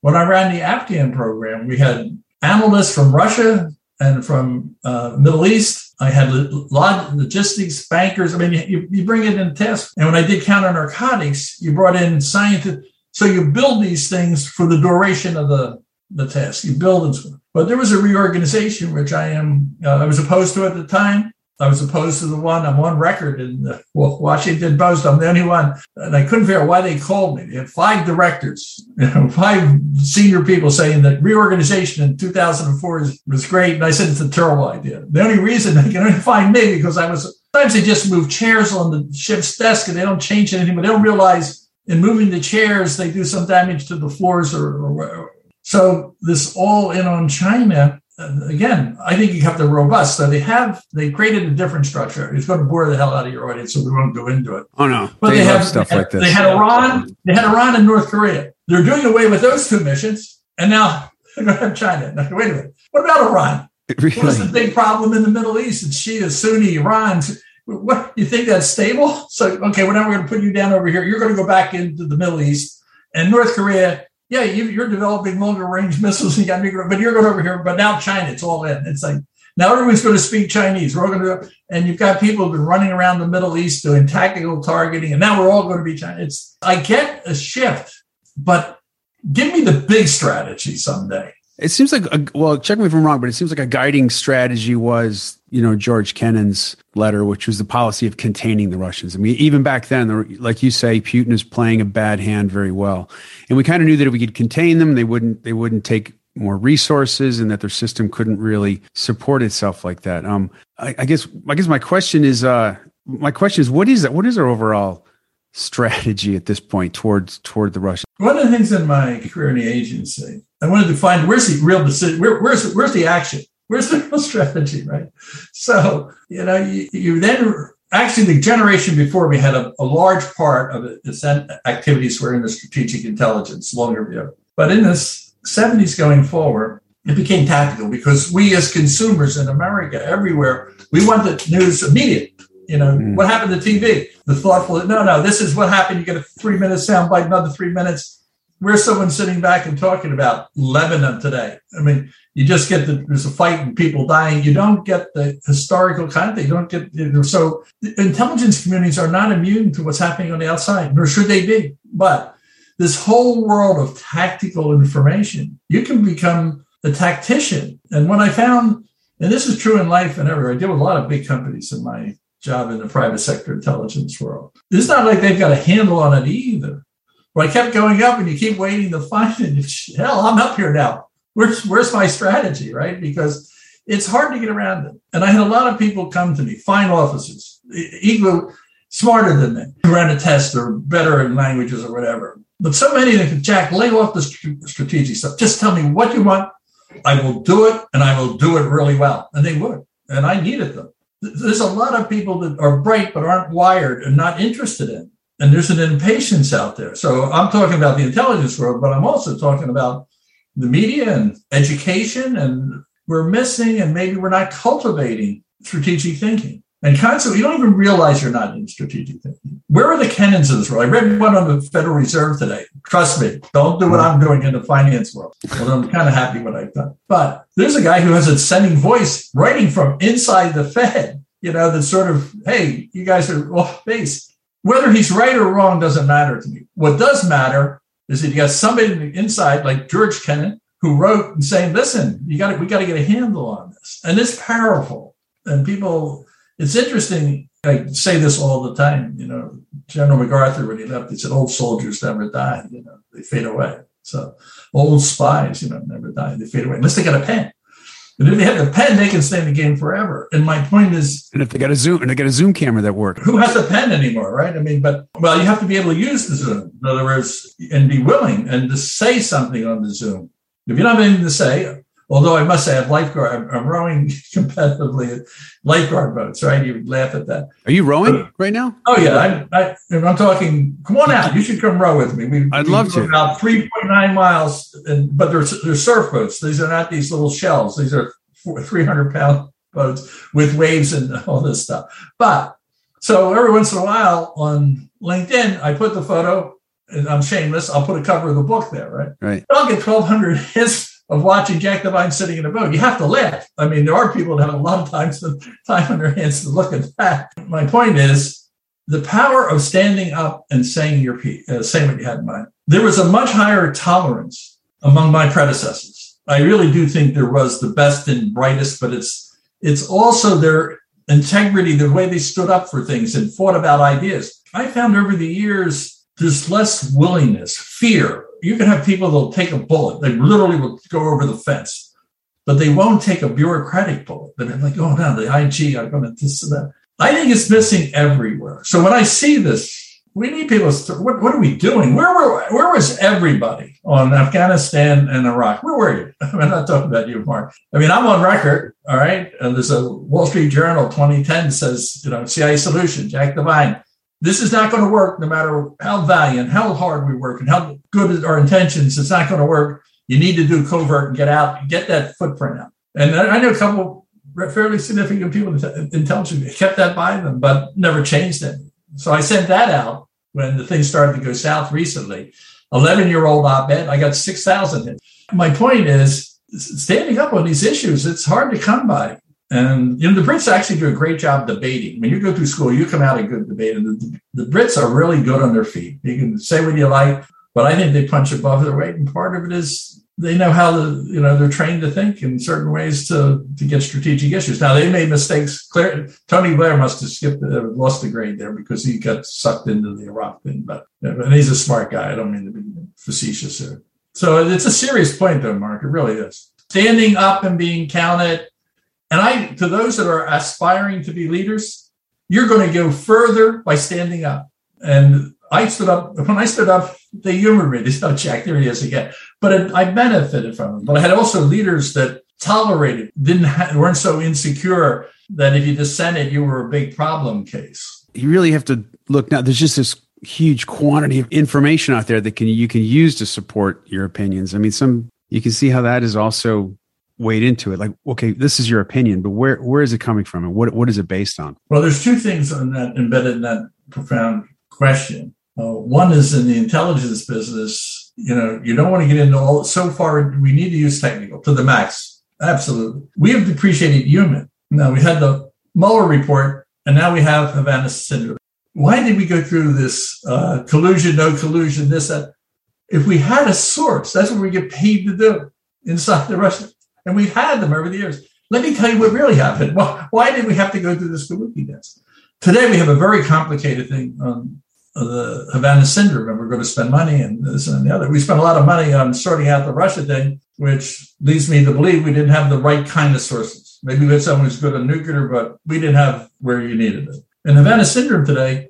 B: When I ran the Afghan program, we had analysts from Russia and from uh, Middle East. I had logistics, bankers. I mean, you, you bring it in tests. And when I did counter narcotics, you brought in scientists. So you build these things for the duration of the, the test. You build them. But there was a reorganization, which I am, uh, I was opposed to at the time. I was opposed to the one I'm on record in the Washington Post. I'm the only one, and I couldn't figure out why they called me. They had five directors, [laughs] you know, five senior people saying that reorganization in 2004 was great, and I said it's a terrible idea. The only reason they can only find me because I was sometimes they just move chairs on the ship's desk and they don't change anything, but they don't realize in moving the chairs they do some damage to the floors or, or so this all in on China again, I think you have to robust. So they have they created a different structure. It's going to bore the hell out of your audience, so we won't go into it.
A: Oh no,
B: but they, they have stuff they had, like this. They had Iran. They had Iran and North Korea. They're doing away with those two missions, and now they're going to have China. Now, wait a minute. What about Iran? [laughs] Really? What's the big problem in the Middle East? It's Shia, Sunni, Iran. What you think that's stable? So okay, well now we're going to put you down over here. You're going to go back into the Middle East and North Korea yeah, you, are developing longer range missiles, and you got bigger, but you're going over here. But now China, it's all in. It's like now everyone's going to speak Chinese. We're all going to, and you've got people who've been running around the Middle East doing tactical targeting, and now we're all going to be China. It's I get a shift, but give me the big strategy someday.
A: It seems like, a, well, check me if I'm wrong, but it seems like a guiding strategy was, you know, George Kennan's letter, which was the policy of containing the Russians. I mean, even back then, like you say, Putin is playing a bad hand very well, and we kind of knew that if we could contain them, they wouldn't they wouldn't take more resources, and that their system couldn't really support itself like that. Um, I, I guess I guess my question is, uh, my question is, what is that? What is our overall strategy at this point towards toward the Russians?
B: One of the things in my career in the agency I wanted to find where's the real decision, where, where's where's the action, where's the [laughs] real strategy, right? So you know, you, you then actually the generation before me had a, a large part of its activities were in the strategic intelligence, longer view, but in the 70s going forward, it became tactical because we as consumers in America, everywhere, we want the news immediate. You know, mm. what happened to TV? The thoughtful, no, no, this is what happened. You get a three minute soundbite, another three minutes where's someone sitting back and talking about Lebanon today? I mean, you just get the, there's a fight and people dying. You don't get the historical content. You don't get, you know, so intelligence communities are not immune to what's happening on the outside, nor should they be. But this whole world of tactical information, you can become a tactician. And what I found, and this is true in life and everywhere, I deal with a lot of big companies in my job in the private sector intelligence world. It's not like they've got a handle on it either. Well, I kept going up and you keep waiting to [laughs] find it. Hell, I'm up here now. Where's, where's my strategy, right? Because it's hard to get around it. And I had a lot of people come to me, fine officers, equal, smarter than me, who ran a test or better in languages or whatever. But so many of them, Jack, lay off the strategic stuff. Just tell me what you want. I will do it and I will do it really well. And they would. And I needed them. There's a lot of people that are bright but aren't wired and not interested in and there's an impatience out there. So I'm talking about the intelligence world, but I'm also talking about the media and education, and we're missing, and maybe we're not cultivating strategic thinking. And constantly, you don't even realize you're not in strategic thinking. Where are the Kennans of this world? I read one on the Federal Reserve today. Trust me, don't do what I'm doing in the finance world. Well, I'm kind of happy what I've done. But there's a guy who has a sending voice writing from inside the Fed, you know, that sort of, hey, you guys are off base. Whether he's right or wrong doesn't matter to me. What does matter is that you got somebody inside like George Kennan who wrote and saying, listen, you got we got to get a handle on this. And it's powerful. And people it's interesting. I say this all the time. You know, General MacArthur, when he left, he said, "Old soldiers never die. You know, they fade away." So, old spies, you know, never die. They fade away unless they got a pen. And if they have a pen, they can stay in the game forever. And my point is,
A: and if they got a zoom and they got a zoom camera that works,
B: who has a pen anymore, right? I mean, but well, you have to be able to use the zoom. In other words, and be willing and to say something on the zoom. If you don't have anything to say, Although I must say, at lifeguard, I'm, I'm rowing [laughs] competitively at lifeguard boats, right? You would laugh at that.
A: Are you rowing but, right now?
B: Oh yeah, I, I, am talking. Come on out. You should come row with me.
A: We, I'd
B: we
A: love to.
B: About 3.9 miles, and, but they're, they're surf boats. These are not these little shells. These are 300 pound boats with waves and [laughs] all this stuff. But so every once in a while on LinkedIn, I put the photo, and I'm shameless. I'll put a cover of the book there, right?
A: Right.
B: I'll get 1,200 [laughs] hits of watching Jack Devine sitting in a boat. You have to laugh. I mean, there are people that have a lot of time on their hands to look at that. My point is the power of standing up and saying your uh, saying what you had in mind. There was a much higher tolerance among my predecessors. I really do think there was the best and brightest, but it's it's also their integrity, the way they stood up for things and fought about ideas. I found over the years there's less willingness, fear, you can have people that'll take a bullet. They literally will go over the fence, but they won't take a bureaucratic bullet. They're like, oh no, the IG are going to this and that. I think it's missing everywhere. So when I see this, we need people. To, what, what are we doing? Where were where was everybody on Afghanistan and Iraq? Where were you? [laughs] I'm not talking about you, Mark. I mean, I'm on record. All right, and there's a Wall Street Journal 2010 says, you know, CIA solution, Jack Devine this is not going to work no matter how valiant, how hard we work, and how good our intentions. It's not going to work. You need to do covert and get out, get that footprint out. And I know a couple fairly significant people in intelligence kept that by them, but never changed it. So I sent that out when the thing started to go south recently. 11 year old op ed, I got 6,000 hits. My point is standing up on these issues, it's hard to come by. And you know, the Brits actually do a great job debating. When you go through school, you come out a good debate. And the, the Brits are really good on their feet. You can say what you like, but I think they punch above their weight. And part of it is they know how the you know they're trained to think in certain ways to to get strategic issues. Now they made mistakes. Tony Blair must have skipped uh, lost the grade there because he got sucked into the Iraq thing. But and he's a smart guy. I don't mean to be facetious. So it's a serious point, though, Mark. It really is. Standing up and being counted and I, to those that are aspiring to be leaders, you're going to go further by standing up. And I stood up, when I stood up, they humored me. They said, oh, Jack, there he is again. But it, I benefited from it. But I had also leaders that tolerated, didn't weren't so insecure that if you dissented, you were a big problem case.
A: You really have to look now. There's just this huge quantity of information out there that can you can use to support your opinions. I mean, some you can see how that is also weighed into it like okay this is your opinion but where where is it coming from and what what is it based on?
B: Well there's two things on that embedded in that profound question. Uh, one is in the intelligence business you know you don't want to get into all so far we need to use technical to the max absolutely. We have depreciated human. Now we had the Mueller report and now we have Havana syndrome. Why did we go through this uh, collusion no collusion this that? If we had a source that's what we get paid to do inside the Russian and we've had them over the years. Let me tell you what really happened. Why, why did we have to go through this Kabuki test? Today we have a very complicated thing on the Havana syndrome, and we're going to spend money and this and the other. We spent a lot of money on sorting out the Russia thing, which leads me to believe we didn't have the right kind of sources. Maybe we had someone who's good on nuclear, but we didn't have where you needed it. In Havana syndrome today,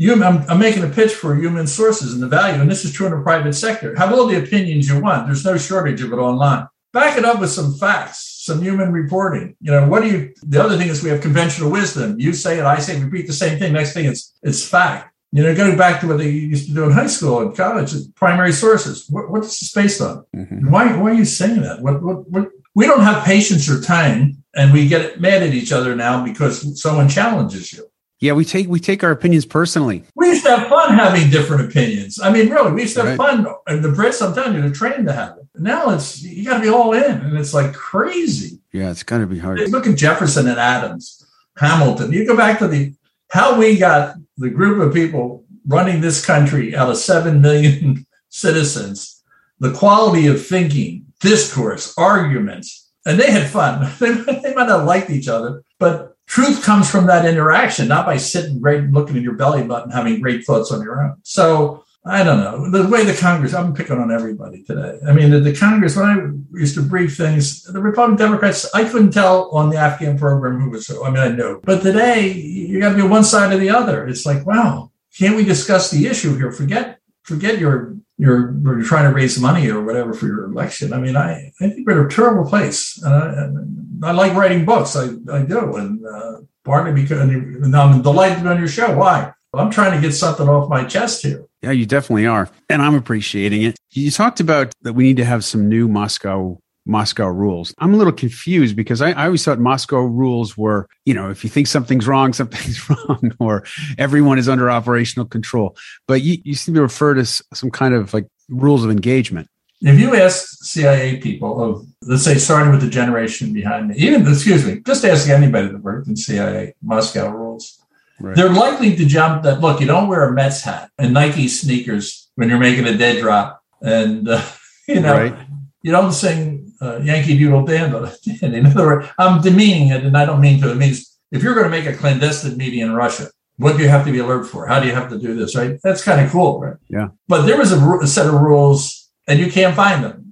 B: I'm, I'm, making a pitch for human sources and the value, and this is true in the private sector. Have all the opinions you want. There's no shortage of it online back it up with some facts, some human reporting. You know, what do you? The other thing is we have conventional wisdom. You say it, I say, it, repeat the same thing. Next thing, it's it's fact. You know, going back to what they used to do in high school and college, primary sources. What, what's this based on? Mm-hmm. Why, why are you saying that? What, what, what? We don't have patience or time, and we get mad at each other now because someone challenges you.
A: Yeah, we take we take our opinions personally.
B: We used to have fun having different opinions. I mean, really, we used to have right. fun. And the Brits, I'm telling you, they're trained to have it. Now it's you got to be all in, and it's like crazy.
A: Yeah, it's got to be hard.
B: Look at Jefferson and Adams, Hamilton. You go back to the how we got the group of people running this country out of seven million [laughs] citizens. The quality of thinking, discourse, arguments, and they had fun. They, [laughs] they might not have liked each other, but truth comes from that interaction, not by sitting great and looking at your belly button, having great thoughts on your own. So I don't know the way the Congress. I'm picking on everybody today. I mean, the, the Congress. When I used to brief things, the Republican Democrats. I couldn't tell on the Afghan program who was. I mean, I know, but today you got to be one side or the other. It's like, wow, can't we discuss the issue here? Forget, forget your you're, you're trying to raise money or whatever for your election. I mean, I, I think we're in a terrible place. And I, I like writing books. I, I do. And uh, partly because and I'm delighted on your show. Why? I'm trying to get something off my chest here.
A: Yeah, you definitely are. And I'm appreciating it. You talked about that we need to have some new Moscow Moscow rules. I'm a little confused because I, I, always thought Moscow rules were, you know, if you think something's wrong, [laughs] something's wrong, or everyone is under operational control. But you, you seem to refer to some kind of like rules of engagement.
B: If you ask CIA people of, let's say, starting with the generation behind me, even, excuse me, just ask anybody that worked in CIA Moscow rules, right. they're likely to jump that, look, you don't wear a Mets hat and Nike sneakers when you're making a dead drop. And, uh, [laughs] you know, right. you don't sing uh, Yankee Doodle Dandy. [laughs] In other words, I'm demeaning it, and I don't mean to. It means if you're going to make a clandestine meeting in Russia, what do you have to be alert for? How do you have to do this? Right? That's kind of cool, right?
A: Yeah.
B: But there was a, a, set of rules, and you can't find them.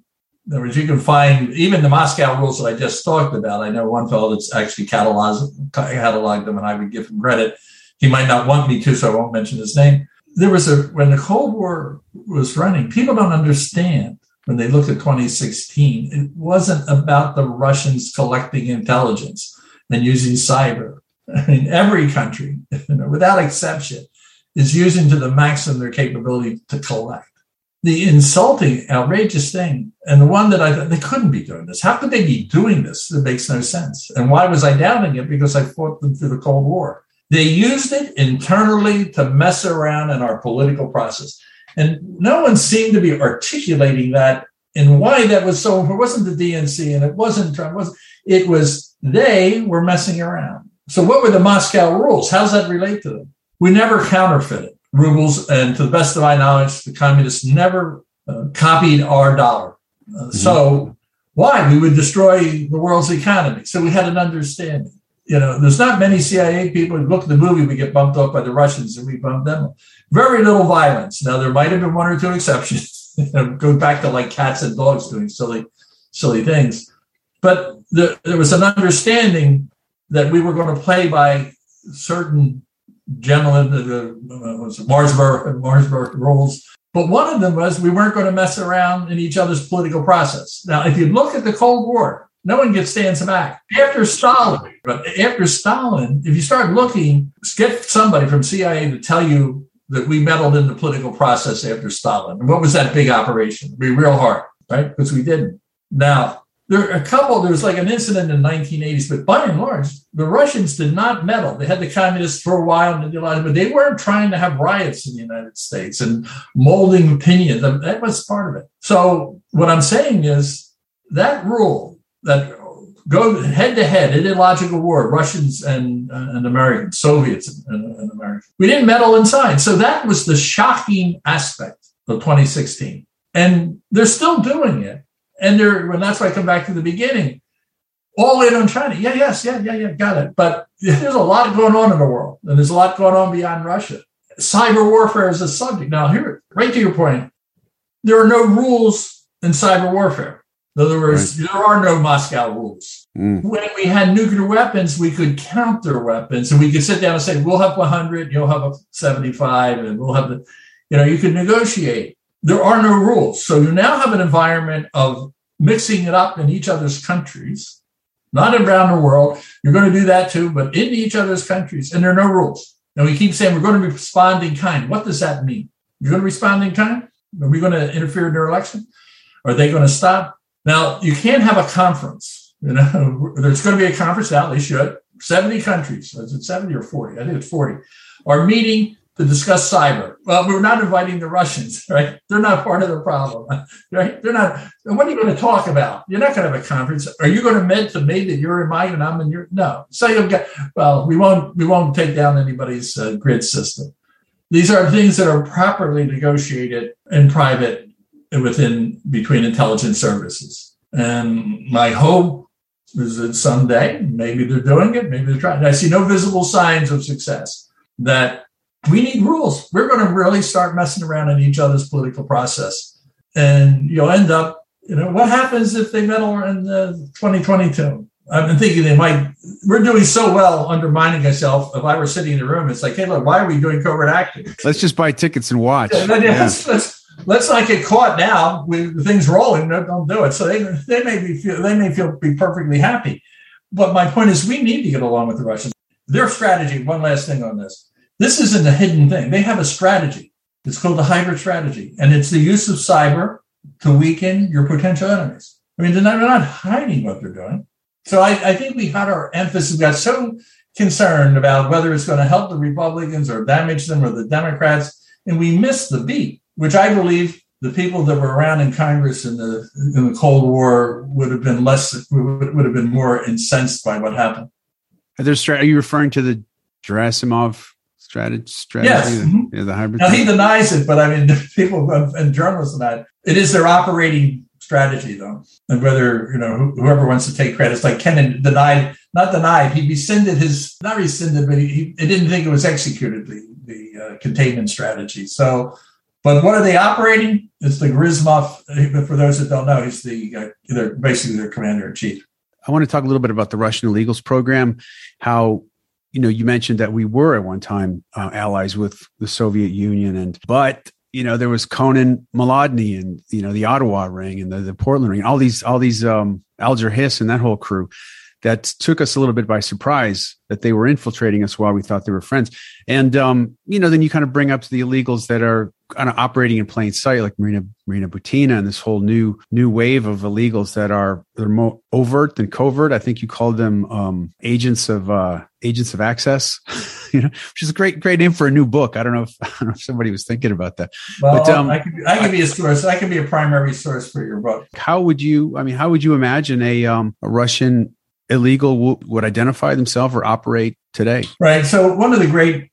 B: Words, you can find even the Moscow rules that I just talked about. I know one fellow that's actually cataloged, cataloged them, and I would give him credit. He might not want me to, so I won't mention his name. There was a when the Cold War was running, people don't understand when they look at 2016, it wasn't about the Russians collecting intelligence and using cyber. I mean, every country, [laughs] you know, without exception, is using to the maximum their capability to collect. The insulting, outrageous thing, and the one that I thought they couldn't be doing this. How could they be doing this? It makes no sense. And why was I doubting it? Because I fought them through the Cold War. They used it internally to mess around in our political process. And no one seemed to be articulating that and why that was so. It wasn't the DNC and it wasn't Trump. It was, it was they were messing around. So what were the Moscow rules? How does that relate to them? We never counterfeited rubles. And to the best of my knowledge, the communists never uh, copied our dollar. Uh, mm-hmm. So why? We would destroy the world's economy. So we had an understanding you know, there's not many CIA people. Look at the movie, we get bumped up by the Russians and we bump them. Very little violence. Now, there might have been one or two exceptions. [laughs] Go back to like cats and dogs doing silly, silly things. But there, there was an understanding that we were going to play by certain gentlemen, uh, was Marsburg, Marsburg rules. But one of them was we weren't going to mess around in each other's political process. Now, if you look at the Cold War, no one gets stands back. After Stalin, but after Stalin, if you start looking, get somebody from CIA to tell you that we meddled in the political process after Stalin. And what was that big operation? It'd be real hard, right? Because we didn't. Now, there a couple, there was like an incident in the 1980s, but by and large, the Russians did not meddle. They had the communists for a while, and did a but they weren't trying to have riots in the United States and molding opinions. That was part of it. So what I'm saying is that rule that go head to head, ideological war, Russians and, uh, and Americans, Soviets and, and Americans. We didn't meddle inside. So that was the shocking aspect of 2016. And they're still doing it. And they're, and that's why I come back to the beginning. All in on China. Yeah, yes, yeah, yeah, yeah, got it. But there's a lot going on in the world, and there's a lot going on beyond Russia. Cyber warfare is a subject. Now, here, right to your point, there are no rules in cyber warfare. In other words, right. there are no Moscow rules. Mm. When we had nuclear weapons, we could counter weapons and we could sit down and say, we'll have 100, you'll have 75, and we'll have the, you know, you could negotiate. There are no rules. So you now have an environment of mixing it up in each other's countries, not around the world. You're going to do that too, but in each other's countries, and there are no rules. And we keep saying we're going to respond in kind. What does that mean? You're going to respond in kind? Are we going to interfere in their election? Are they going to stop? Now, you can't have a conference. You know, [laughs] there's going to be a conference now. They should. 70 countries. Is it 70 or 40? I think it's 40. Are meeting to discuss cyber. Well, we're not inviting the Russians, [laughs] right? They're not part of the problem, [laughs] right? They're not. What are you going to talk about? You're not going to have a conference. Are you going to admit to me that you're in mine and I'm in your? No. So you'll get. Well, we won't. We won't take down anybody's uh, grid system. These are things that are properly negotiated in private within between intelligence services. And my hope is that someday, maybe they're doing it, maybe they're trying. I see no visible signs of success. That we need rules. We're going to really start messing around in each other's political process. And you'll end up, you know, what happens if they meddle in uh, 2022? I've been thinking they might, we're doing so well undermining ourselves. If I were sitting in the room, it's like, hey, look, why are we doing covert acting?
A: Let's just buy tickets and watch.
B: Yeah, yeah. Let's, let's, let's not get caught now with things rolling. No, don't do it. So they, they may be feel, they may feel be perfectly happy. But my point is we need to get along with the Russians. Their strategy, one last thing on this this isn't a hidden thing. They have a strategy. It's called the hybrid strategy, and it's the use of cyber to weaken your potential enemies. I mean, they're not, they're not hiding what they're doing. So I, I think we had our emphasis, got so concerned about whether it's going to help the Republicans or damage them or the Democrats, and we missed the beat, which I believe the people that were around in Congress in the in the Cold War would have been less would, would have been more incensed by what happened.
A: Are, there, are you referring to the Gerasimov strategy? strategy
B: yes.
A: Mm-hmm. the hybrid.
B: Now, he denies it, but I mean, [laughs] people and journalists deny it. It is their operating strategy, though. And whether, you know, whoever wants to take credit, it's like Kennan denied, not denied, he rescinded his, not rescinded, but he, he didn't think it was executed, the, the uh, containment strategy. So, but what are they operating? It's the Gerasimov. For those that don't know, he's the uh, they're basically their commander in chief.
A: I want to talk a little bit about the Russian illegals program, how you know, you mentioned that we were at one time uh, allies with the Soviet Union, and but you know there was Konon Molody and you know the Ottawa Ring and the, the Portland Ring, all these all these um, Alger Hiss and that whole crew that took us a little bit by surprise that they were infiltrating us while we thought they were friends. And um, you know, then you kind of bring up the illegals that are kind of operating in plain sight, like Marina Marina Butina and this whole new new wave of illegals that are they're more overt than covert. I think you called them um, agents of uh, agents of access, [laughs] you know, which is a great great name for a new book. I don't know if [laughs] I don't know if somebody was thinking about that.
B: Well, but, um, I can I can be a source. I can be a primary source for your book.
A: How would you? I mean, how would you imagine a um, a Russian illegal w- would identify themselves or operate today?
B: Right. So one of the great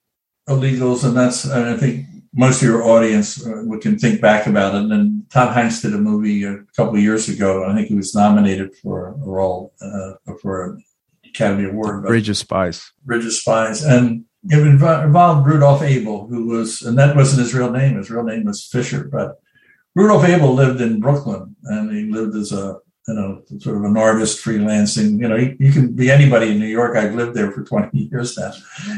B: illegals, and that's I think most of your audience uh, can think back about it. And then Tom Hanks did a movie a couple of years ago. I think he was nominated for a role uh, for an Academy Award.
A: Bridge of Spies.
B: Bridge of Spies, and it involved Rudolph Abel, who was, and that wasn't his real name. His real name was Fisher, but Rudolph Abel lived in Brooklyn, and he lived as a you know, sort of an artist freelancing. You know, you, you, can be anybody in New York. I've lived there for 20 [laughs] years now.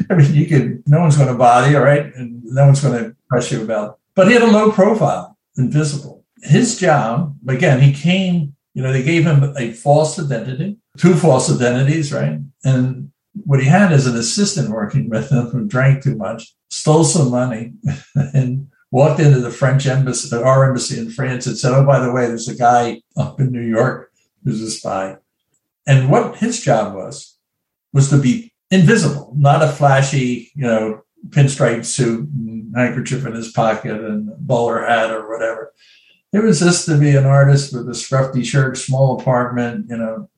B: I mean, you could, no one's going to bother you, right? And no one's going to press you about. But he had a low profile, invisible. His job, again, he came, you know, they gave him a false identity, two false identities, right? And what he had is an assistant working with him who drank too much, stole some money, [laughs] and walked into the French embassy, our embassy in France, and said, "Oh, by the way, there's a guy up in New York who's a spy." And what his job was was to be invisible, not a flashy, you know, pinstripe suit and handkerchief in his pocket and bowler hat or whatever. It was just to be an artist with a scruffy shirt, small apartment, you know,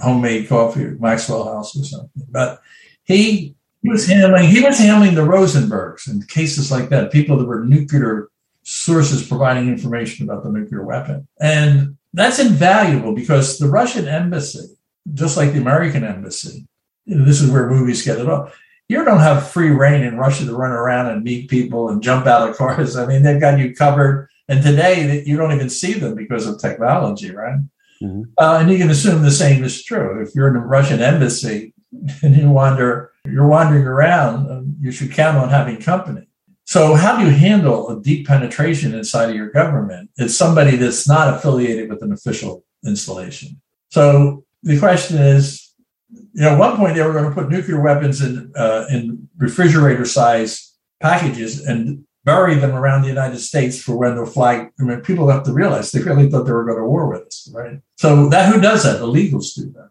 B: homemade coffee at Maxwell House or something. But he he was handling he was handling the Rosenbergs and cases like that, people that were nuclear sources providing information about the nuclear weapon. And that's invaluable because the Russian embassy, just like the American embassy, this is where movies get it off. You don't have free reign in Russia to run around and meet people and jump out of cars. [laughs] I mean, they've got you covered. And today, you don't even see them because of technology, right? Mm-hmm. Uh, and you can assume the same is true. If you're in the Russian embassy [laughs] and you wander you're wandering around, uh, you should count on having company. So, how do you handle a deep penetration inside of your government? It's somebody that's not affiliated with an official installation. So, the question is you know, at one point they were going to put nuclear weapons in uh, in refrigerator size packages and bury them around the United States for when the flag. I mean, people have to realize they really thought they were going to war with us, right? So that who does that? Illegals do that.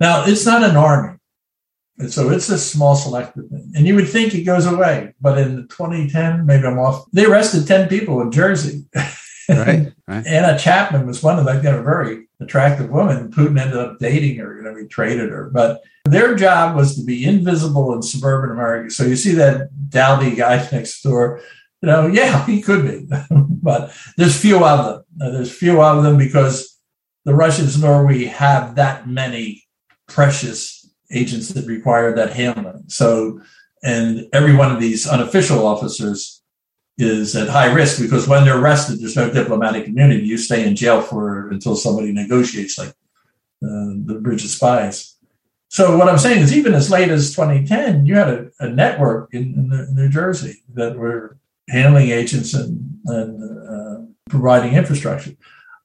B: Now it's not an army. And so it's a small selective thing. And you would think it goes away. But in 2010, maybe I'm off, they arrested 10 people in Jersey. Right, [laughs] right. Anna Chapman was one of them, know, a very attractive woman. Putin ended up dating her, you know, he traded her. But their job was to be invisible in suburban America. So you see that dowdy guy [laughs] next door, you know, yeah, he could be. [laughs] but there's few of them. There's few of them because the Russians nor we have that many precious agents that require that handling. So, and every one of these unofficial officers is at high risk because when they're arrested, there's no diplomatic immunity. You stay in jail for until somebody negotiates, like uh, the Bridge of Spies. So what I'm saying is, even as late as 2010, you had a, a network in, in, New Jersey that were handling agents and, and uh, providing infrastructure.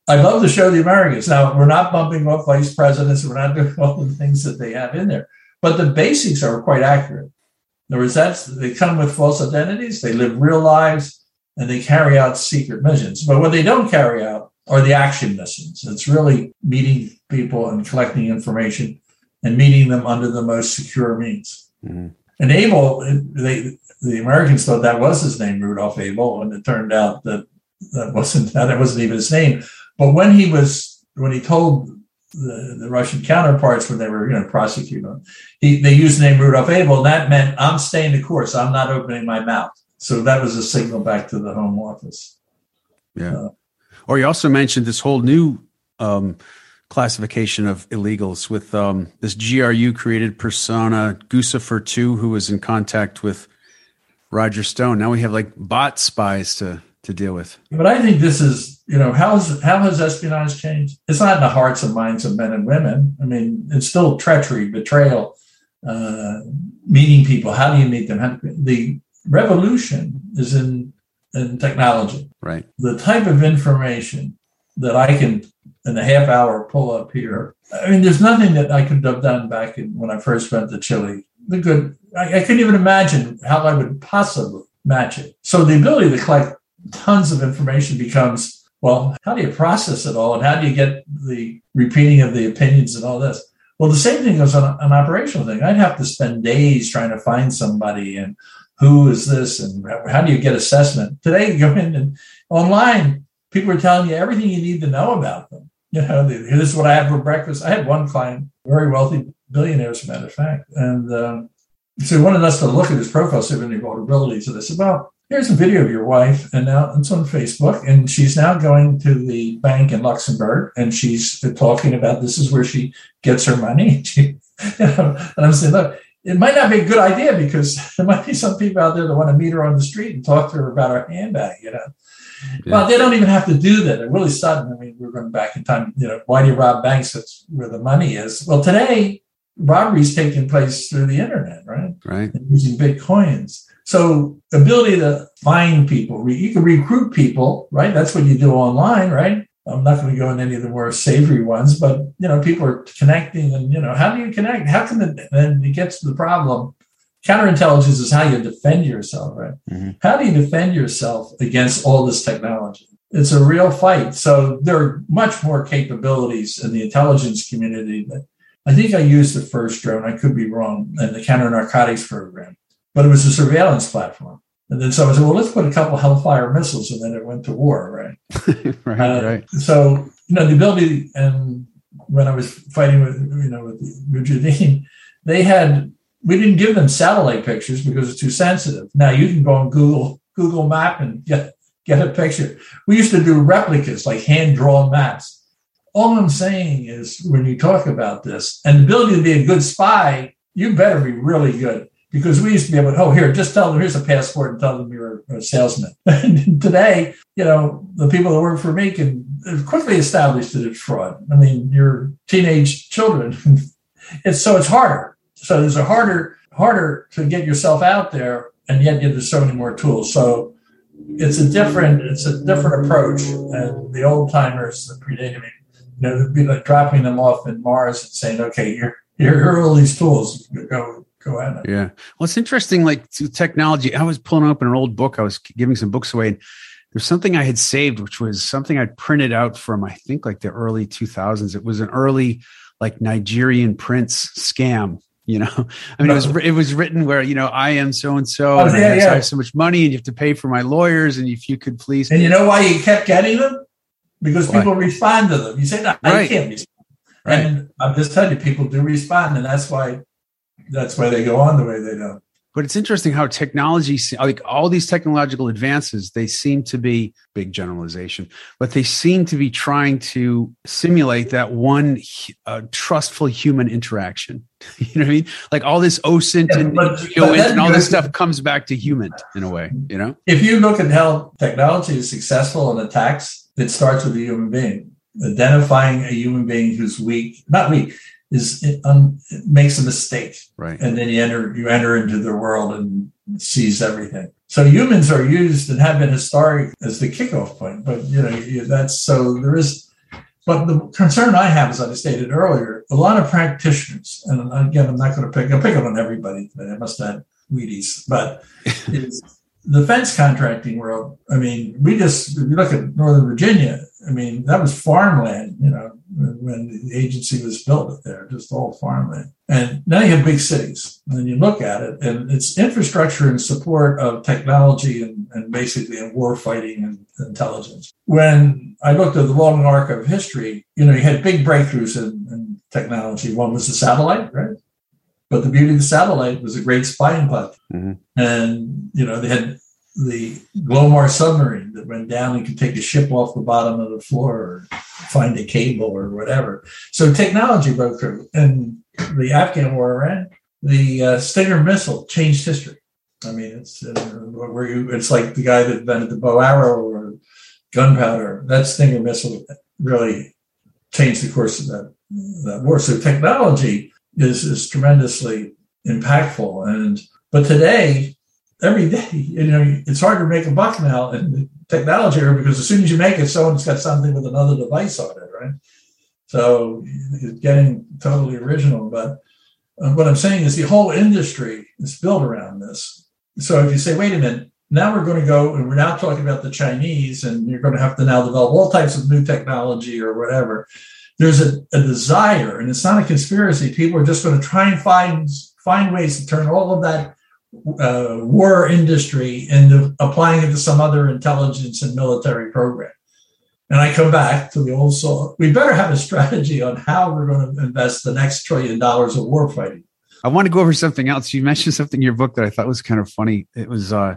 B: I love to show the Americans. Now, we're not bumping up vice presidents. We're not doing [laughs] all the things that they have in there, but the basics are quite accurate. In other words, that's, they come with false identities, they live real lives, and they carry out secret missions. But what they don't carry out are the action missions. It's really meeting people and collecting information and meeting them under the most secure means. Mm-hmm. And Abel, they, the Americans thought that was his name, Rudolph Abel, and it turned out that that wasn't that wasn't even his name. But when he was, when he told the, the Russian counterparts when they were, you know, prosecuting him, he, they used the name Rudolph Abel, and that meant I'm staying the course. I'm not opening my mouth. So that was a signal back to the Home Office.
A: Yeah. Uh, or you also mentioned this whole new um, classification of illegals with um, this GRU created persona, Guccifer 2, who was in contact with Roger Stone. Now we have like bot spies to to deal with.
B: But I think this is, you know, how's how has espionage changed? It's not in the hearts and minds of men and women. I mean, it's still treachery, betrayal, uh, meeting people. How do you meet them? How, the revolution is in in technology.
A: Right.
B: The type of information that I can in a half hour pull up here. I mean, there's nothing that I could have done back in, when I first went to Chile. The good, I, I couldn't even imagine how I would possibly match it. So the ability to collect tons of information becomes well, how do you process it all and how do you get the repeating of the opinions and all this? Well, the same thing goes on an operational thing. I'd have to spend days trying to find somebody and who is this and how do you get assessment? Today, you go in and online, people are telling you everything you need to know about them. You know, this is what I had for breakfast. I had one client, very wealthy billionaire, as a matter of fact, and um, so he wanted us to look at his profile, see if any vulnerabilities. And I said, well, here's a video of your wife, and now it's on Facebook, and she's now going to the bank in Luxembourg, and she's talking about this is where she gets her money. [laughs] She, you know, and I'm saying, look, it might not be a good idea because [laughs] there might be some people out there that want to meet her on the street and talk to her about her handbag, you know. Yeah. Well, they don't even have to do that. They're really sudden. I mean, we're going back in time. You know, why do you rob banks? That's where the money is. Well, today robberies taking place through the internet, right?
A: Right.
B: And using bitcoins. So ability to find people, you can recruit people, right? That's what you do online, right? I'm not going to go into any of the more savory ones, but you know, people are connecting, and you know, how do you connect? How can the, then it gets to the problem? Counterintelligence is how you defend yourself, right? Mm-hmm. How do you defend yourself against all this technology? It's a real fight. So there are much more capabilities in the intelligence community that I think I used the first drone. I could be wrong in the counter narcotics program but it was a surveillance platform. And then someone said, well, let's put a couple Hellfire missiles, and then it went to war,
A: right? [laughs] right, uh, right.
B: So, you know, the ability, and when I was fighting with, you know, with Mujahideen, they had, we didn't give them satellite pictures because it's too sensitive. Now you can go on Google, Google Map and get, get a picture. We used to do replicas, like hand drawn maps. All I'm saying is when you talk about this and the ability to be a good spy, you better be really good because we used to be able to, oh, here, just tell them here's a passport and tell them you're a salesman. [laughs] And today, you know, the people that work for me can quickly establish that it's fraud. I mean, you're teenage children. [laughs] it's so it's harder. So there's a harder, harder to get yourself out there, and yet there's so many more tools. So it's a different, it's a different approach. And the old timers that predated me, you know, it'd be like dropping them off in Mars and saying, okay, here, here are all these tools. Go go at it.
A: Yeah. Well, it's interesting. Like to technology, I was pulling up an old book. I was giving some books away. And there's something I had saved, which was something I printed out from I think like the early 2000s. It was an early like Nigerian prince scam. You know, [laughs] I mean, it was uh-huh. it was written where you know I am so and so, and I have so much money, and you have to pay for my lawyers, and if you could please.
B: And you know why you kept getting them? Because why? people respond to them. You say, "No, right. I can't respond." Right. And I'm just telling you, people do respond, and that's why that's why they go on the way they do.
A: But it's interesting how technology, like all these technological advances, they seem to be big generalization, but they seem to be trying to simulate that one uh, trustful human interaction. [laughs] you know what I mean? Like all this OSINT yeah, and, but, but and all this stuff comes back to human in a way, you know?
B: If you look at how technology is successful in attacks, it starts with a human being. Identifying a human being who's weak, not weak, is um, makes a mistake,
A: right?
B: And then you enter you enter into their world and sees everything. So humans are used and have been historic as the kickoff point, but you know that's so there is. But the concern I have, as I stated earlier, a lot of practitioners, and again, I'm not going to pick. I'm picking on everybody. But I must have Wheaties, but [laughs] the defense contracting world. I mean, we just if you look at Northern Virginia. I mean, that was farmland. You know, when the agency was built there, just all farmland. And now you have big cities, and you look at it, and it's infrastructure in support of technology and, and basically in war fighting and intelligence. When I looked at the long arc of history, you know, you had big breakthroughs in, in technology. One was the satellite, right? But the beauty of the satellite was a great spying platform. Mm-hmm. And, you know, they had the Glomar submarine that went down and could take a ship off the bottom of the floor or find a cable or whatever. So technology broke through. And the Afghan war ran, the uh, Stinger missile changed history. I mean, it's uh, where you, it's like the guy that invented the bow arrow or gunpowder. That Stinger missile really changed the course of that, that war. So technology is, is tremendously impactful. And, but today, every day. You know, it's hard to make a buck now in the technology era because as soon as you make it, someone's got something with another device on it, right? So it's getting totally original. But uh, what I'm saying is the whole industry is built around this. So if you say, wait a minute, now we're going to go and we're now talking about the Chinese, and you're going to have to now develop all types of new technology or whatever. There's a, a desire, and it's not a conspiracy. People are just going to try and find find ways to turn all of that uh, war industry and applying it to some other intelligence and military program. And I come back to the old saw. We better have a strategy on how we're going to invest the next trillion dollars of war fighting.
A: I want to go over something else. You mentioned something in your book that I thought was kind of funny. It was uh,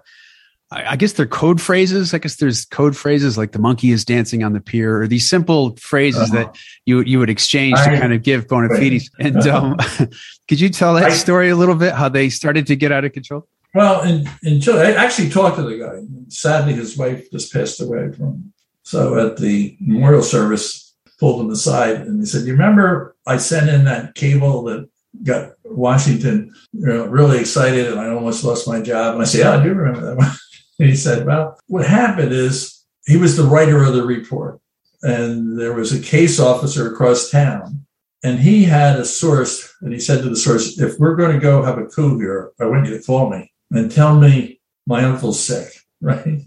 A: I guess they're code phrases. I guess there's code phrases like the monkey is dancing on the pier, or these simple phrases uh-huh. that you you would exchange I, to kind of give bona fides. And um, [laughs] could you tell that I, story a little bit? How they started to get out of control?
B: Well, in, in Chile, I actually talked to the guy. Sadly, his wife just passed away from. So at the memorial service, pulled him aside and he said, "You remember I sent in that cable that got Washington, you know, really excited, and I almost lost my job." And I said, "Yeah, I do remember that one." [laughs] And he said, Well, what happened is he was the writer of the report, and there was a case officer across town, and he had a source, and he said to the source, If we're going to go have a coup here, I want you to call me and tell me my uncle's sick, [laughs] right?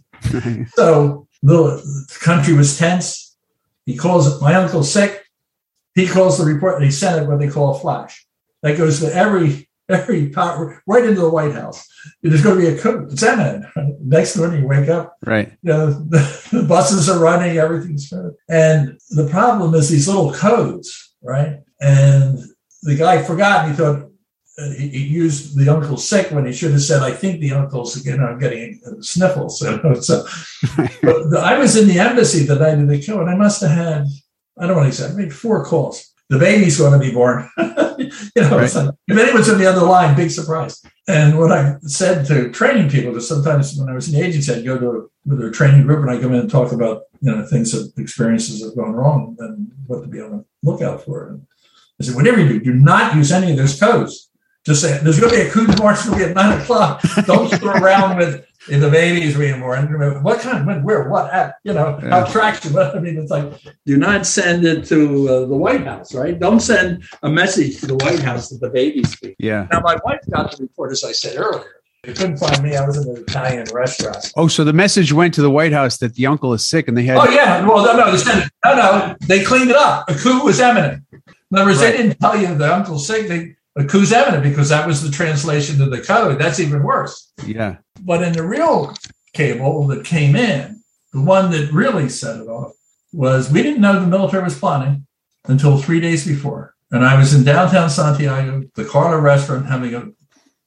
B: so the, the country was tense. He calls it, my uncle's sick. He calls the report and he sent it what they call a flash. That goes to every every power right into the White House. There's going to be a coup. It's imminent. [laughs] Next morning, you wake up.
A: Right.
B: You know, [laughs] the, the buses are running. Everything's good. And the problem is these little codes, right? And the guy forgot. And he thought uh, he, he, used the uncle's sick when he should have said, "I think the uncle's you know getting sniffles." [laughs] so, but I was in the embassy the night of the coup, and I must have had I don't want to say maybe four calls the baby's going to be born. [laughs] you know, right. so if anyone's on the other line, big surprise. And what I said to training people, because sometimes when I was in the agency, I'd go to a, with a training group and I come in and talk about you know things that experiences have gone wrong and what to be on the lookout for. And I said, whatever you do, do not use any of those codes. Just say there's going to be a coup de march. It'll be at nine o'clock. Don't screw around with in the babies being born. What kind? When? Where? What? At? You know, yeah. how traction? [laughs] I mean, it's like do not send it to uh, the White House, right? Don't send a message to the White House that the baby's speak.
A: Yeah.
B: Now, my wife got the report, as I said earlier. They couldn't find me. I was in an Italian restaurant.
A: Oh, so the message went to the White House that the uncle is sick, and they had.
B: Oh yeah, well no, no, they said no, no. They cleaned it up. A coup was imminent. In other words, right. they didn't tell you the uncle's sick. They a coup's eminent because that was the translation of the code. That's even worse.
A: Yeah.
B: But in the real cable that came in, the one that really set it off was we didn't know the military was plotting until three days before. And I was in downtown Santiago, the Carla restaurant, having an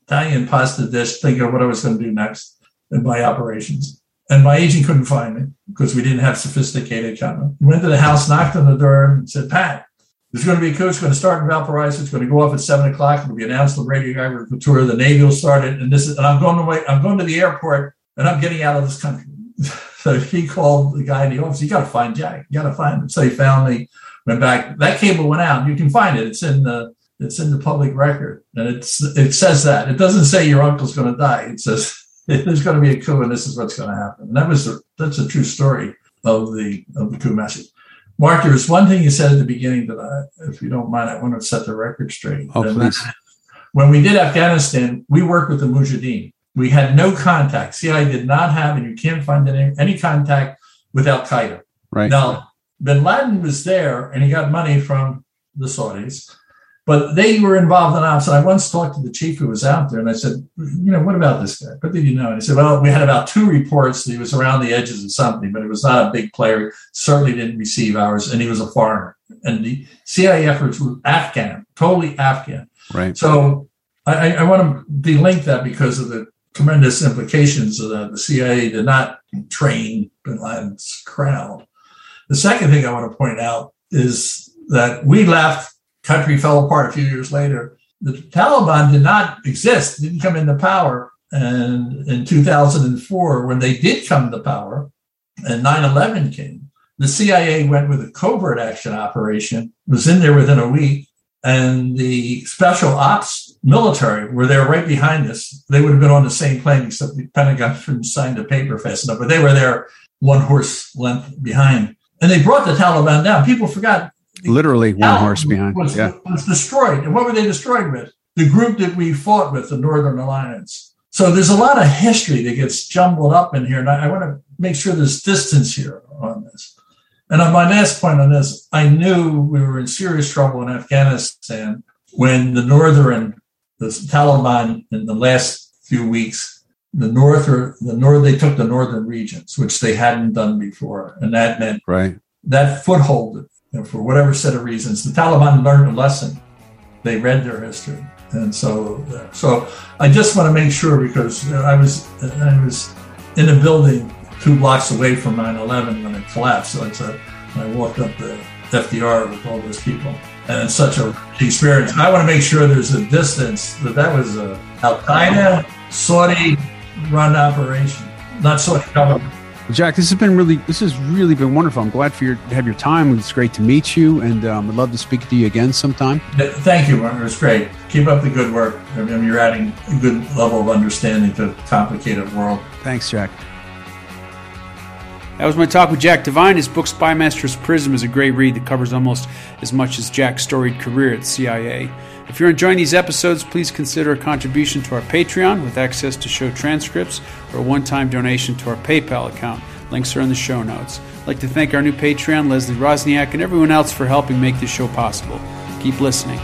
B: Italian pasta dish, thinking of what I was going to do next in my operations. And my agent couldn't find me because we didn't have sophisticated camera. Went to the house, knocked on the door, and said, Pat, there's going to be a coup. It's going to start in Valparaiso. It's going to go off at seven o'clock. It'll be announced on radio guy the tour. The Navy will start it. And this is, and I'm going wait. I'm going to the airport and I'm getting out of this country. [laughs] so he called the guy in the office. You got to find Jack. You got to find him. So he found me. Went back. That cable went out. You can find it. It's in the it's in the public record, and it's it says that. It doesn't say your uncle's going to die. It says [laughs] there's going to be a coup, and this is what's going to happen. And that was a, that's a true story of the of the coup message. Mark, there was one thing you said at the beginning that I, if you don't mind, I want to set the record straight.
A: Oh, please.
B: When we did Afghanistan, we worked with the Mujahideen. We had no contact. CIA did not have, and you can't find any, any contact with Al Qaeda.
A: Right.
B: Now, bin Laden was there and he got money from the Saudis. But they were involved in ops. And I once talked to the chief who was out there and I said, you know, what about this guy? What did you know? And he said, well, we had about two reports that he was around the edges of something, but it was not a big player, certainly didn't receive ours, and he was a foreigner. And the CIA efforts were Afghan, totally Afghan.
A: Right.
B: So I, I want to delink that because of the tremendous implications of that. The CIA did not train bin Laden's crowd. The second thing I want to point out is that we left country fell apart a few years later. The Taliban did not exist, didn't come into power. And in 2004, when they did come to power and 9 11 came, the CIA went with a covert action operation, was in there within a week, and the special ops military were there right behind us. They would have been on the same plane, except the Pentagon [laughs] couldn't sign the paper fast enough, but they were there one horse length behind. And they brought the Taliban down. People forgot
A: literally one horse behind.
B: Was,
A: yeah.
B: was destroyed. And what were they destroyed with? The group that we fought with, the Northern Alliance. So there's a lot of history that gets jumbled up in here. And I, I want to make sure there's distance here on this. And on my last point on this, I knew we were in serious trouble in Afghanistan when the Northern, the Taliban in the last few weeks, the North or the North, they took the Northern regions, which they hadn't done before. And that meant
A: right.
B: that foothold you know, for whatever set of reasons. The Taliban learned a lesson. They read their history, and so uh, so I just want to make sure because uh, I was uh, I was in a building two blocks away from 9/11 when it collapsed. So it's a I walked up the FDR with all those people, and it's such a experience. I want to make sure there's a distance that that was a Al Qaeda Saudi run operation, not Saudi government.
A: Jack, this has been really, this has really been wonderful. I'm glad for your to have your time. It's great to meet you, and um, I'd love to speak to you again sometime.
B: Thank you. It was great. Keep up the good work. I mean, you're adding a good level of understanding to a complicated world.
A: Thanks, Jack.
C: That was my talk with Jack Devine. His book Spymaster's Prism is a great read that covers almost as much as Jack's storied career at CIA. If you're enjoying these episodes, please consider a contribution to our Patreon with access to show transcripts or a one time donation to our PayPal account. Links are in the show notes. I'd like to thank our new Patreon, Leslie Rosniak, and everyone else for helping make this show possible. Keep listening.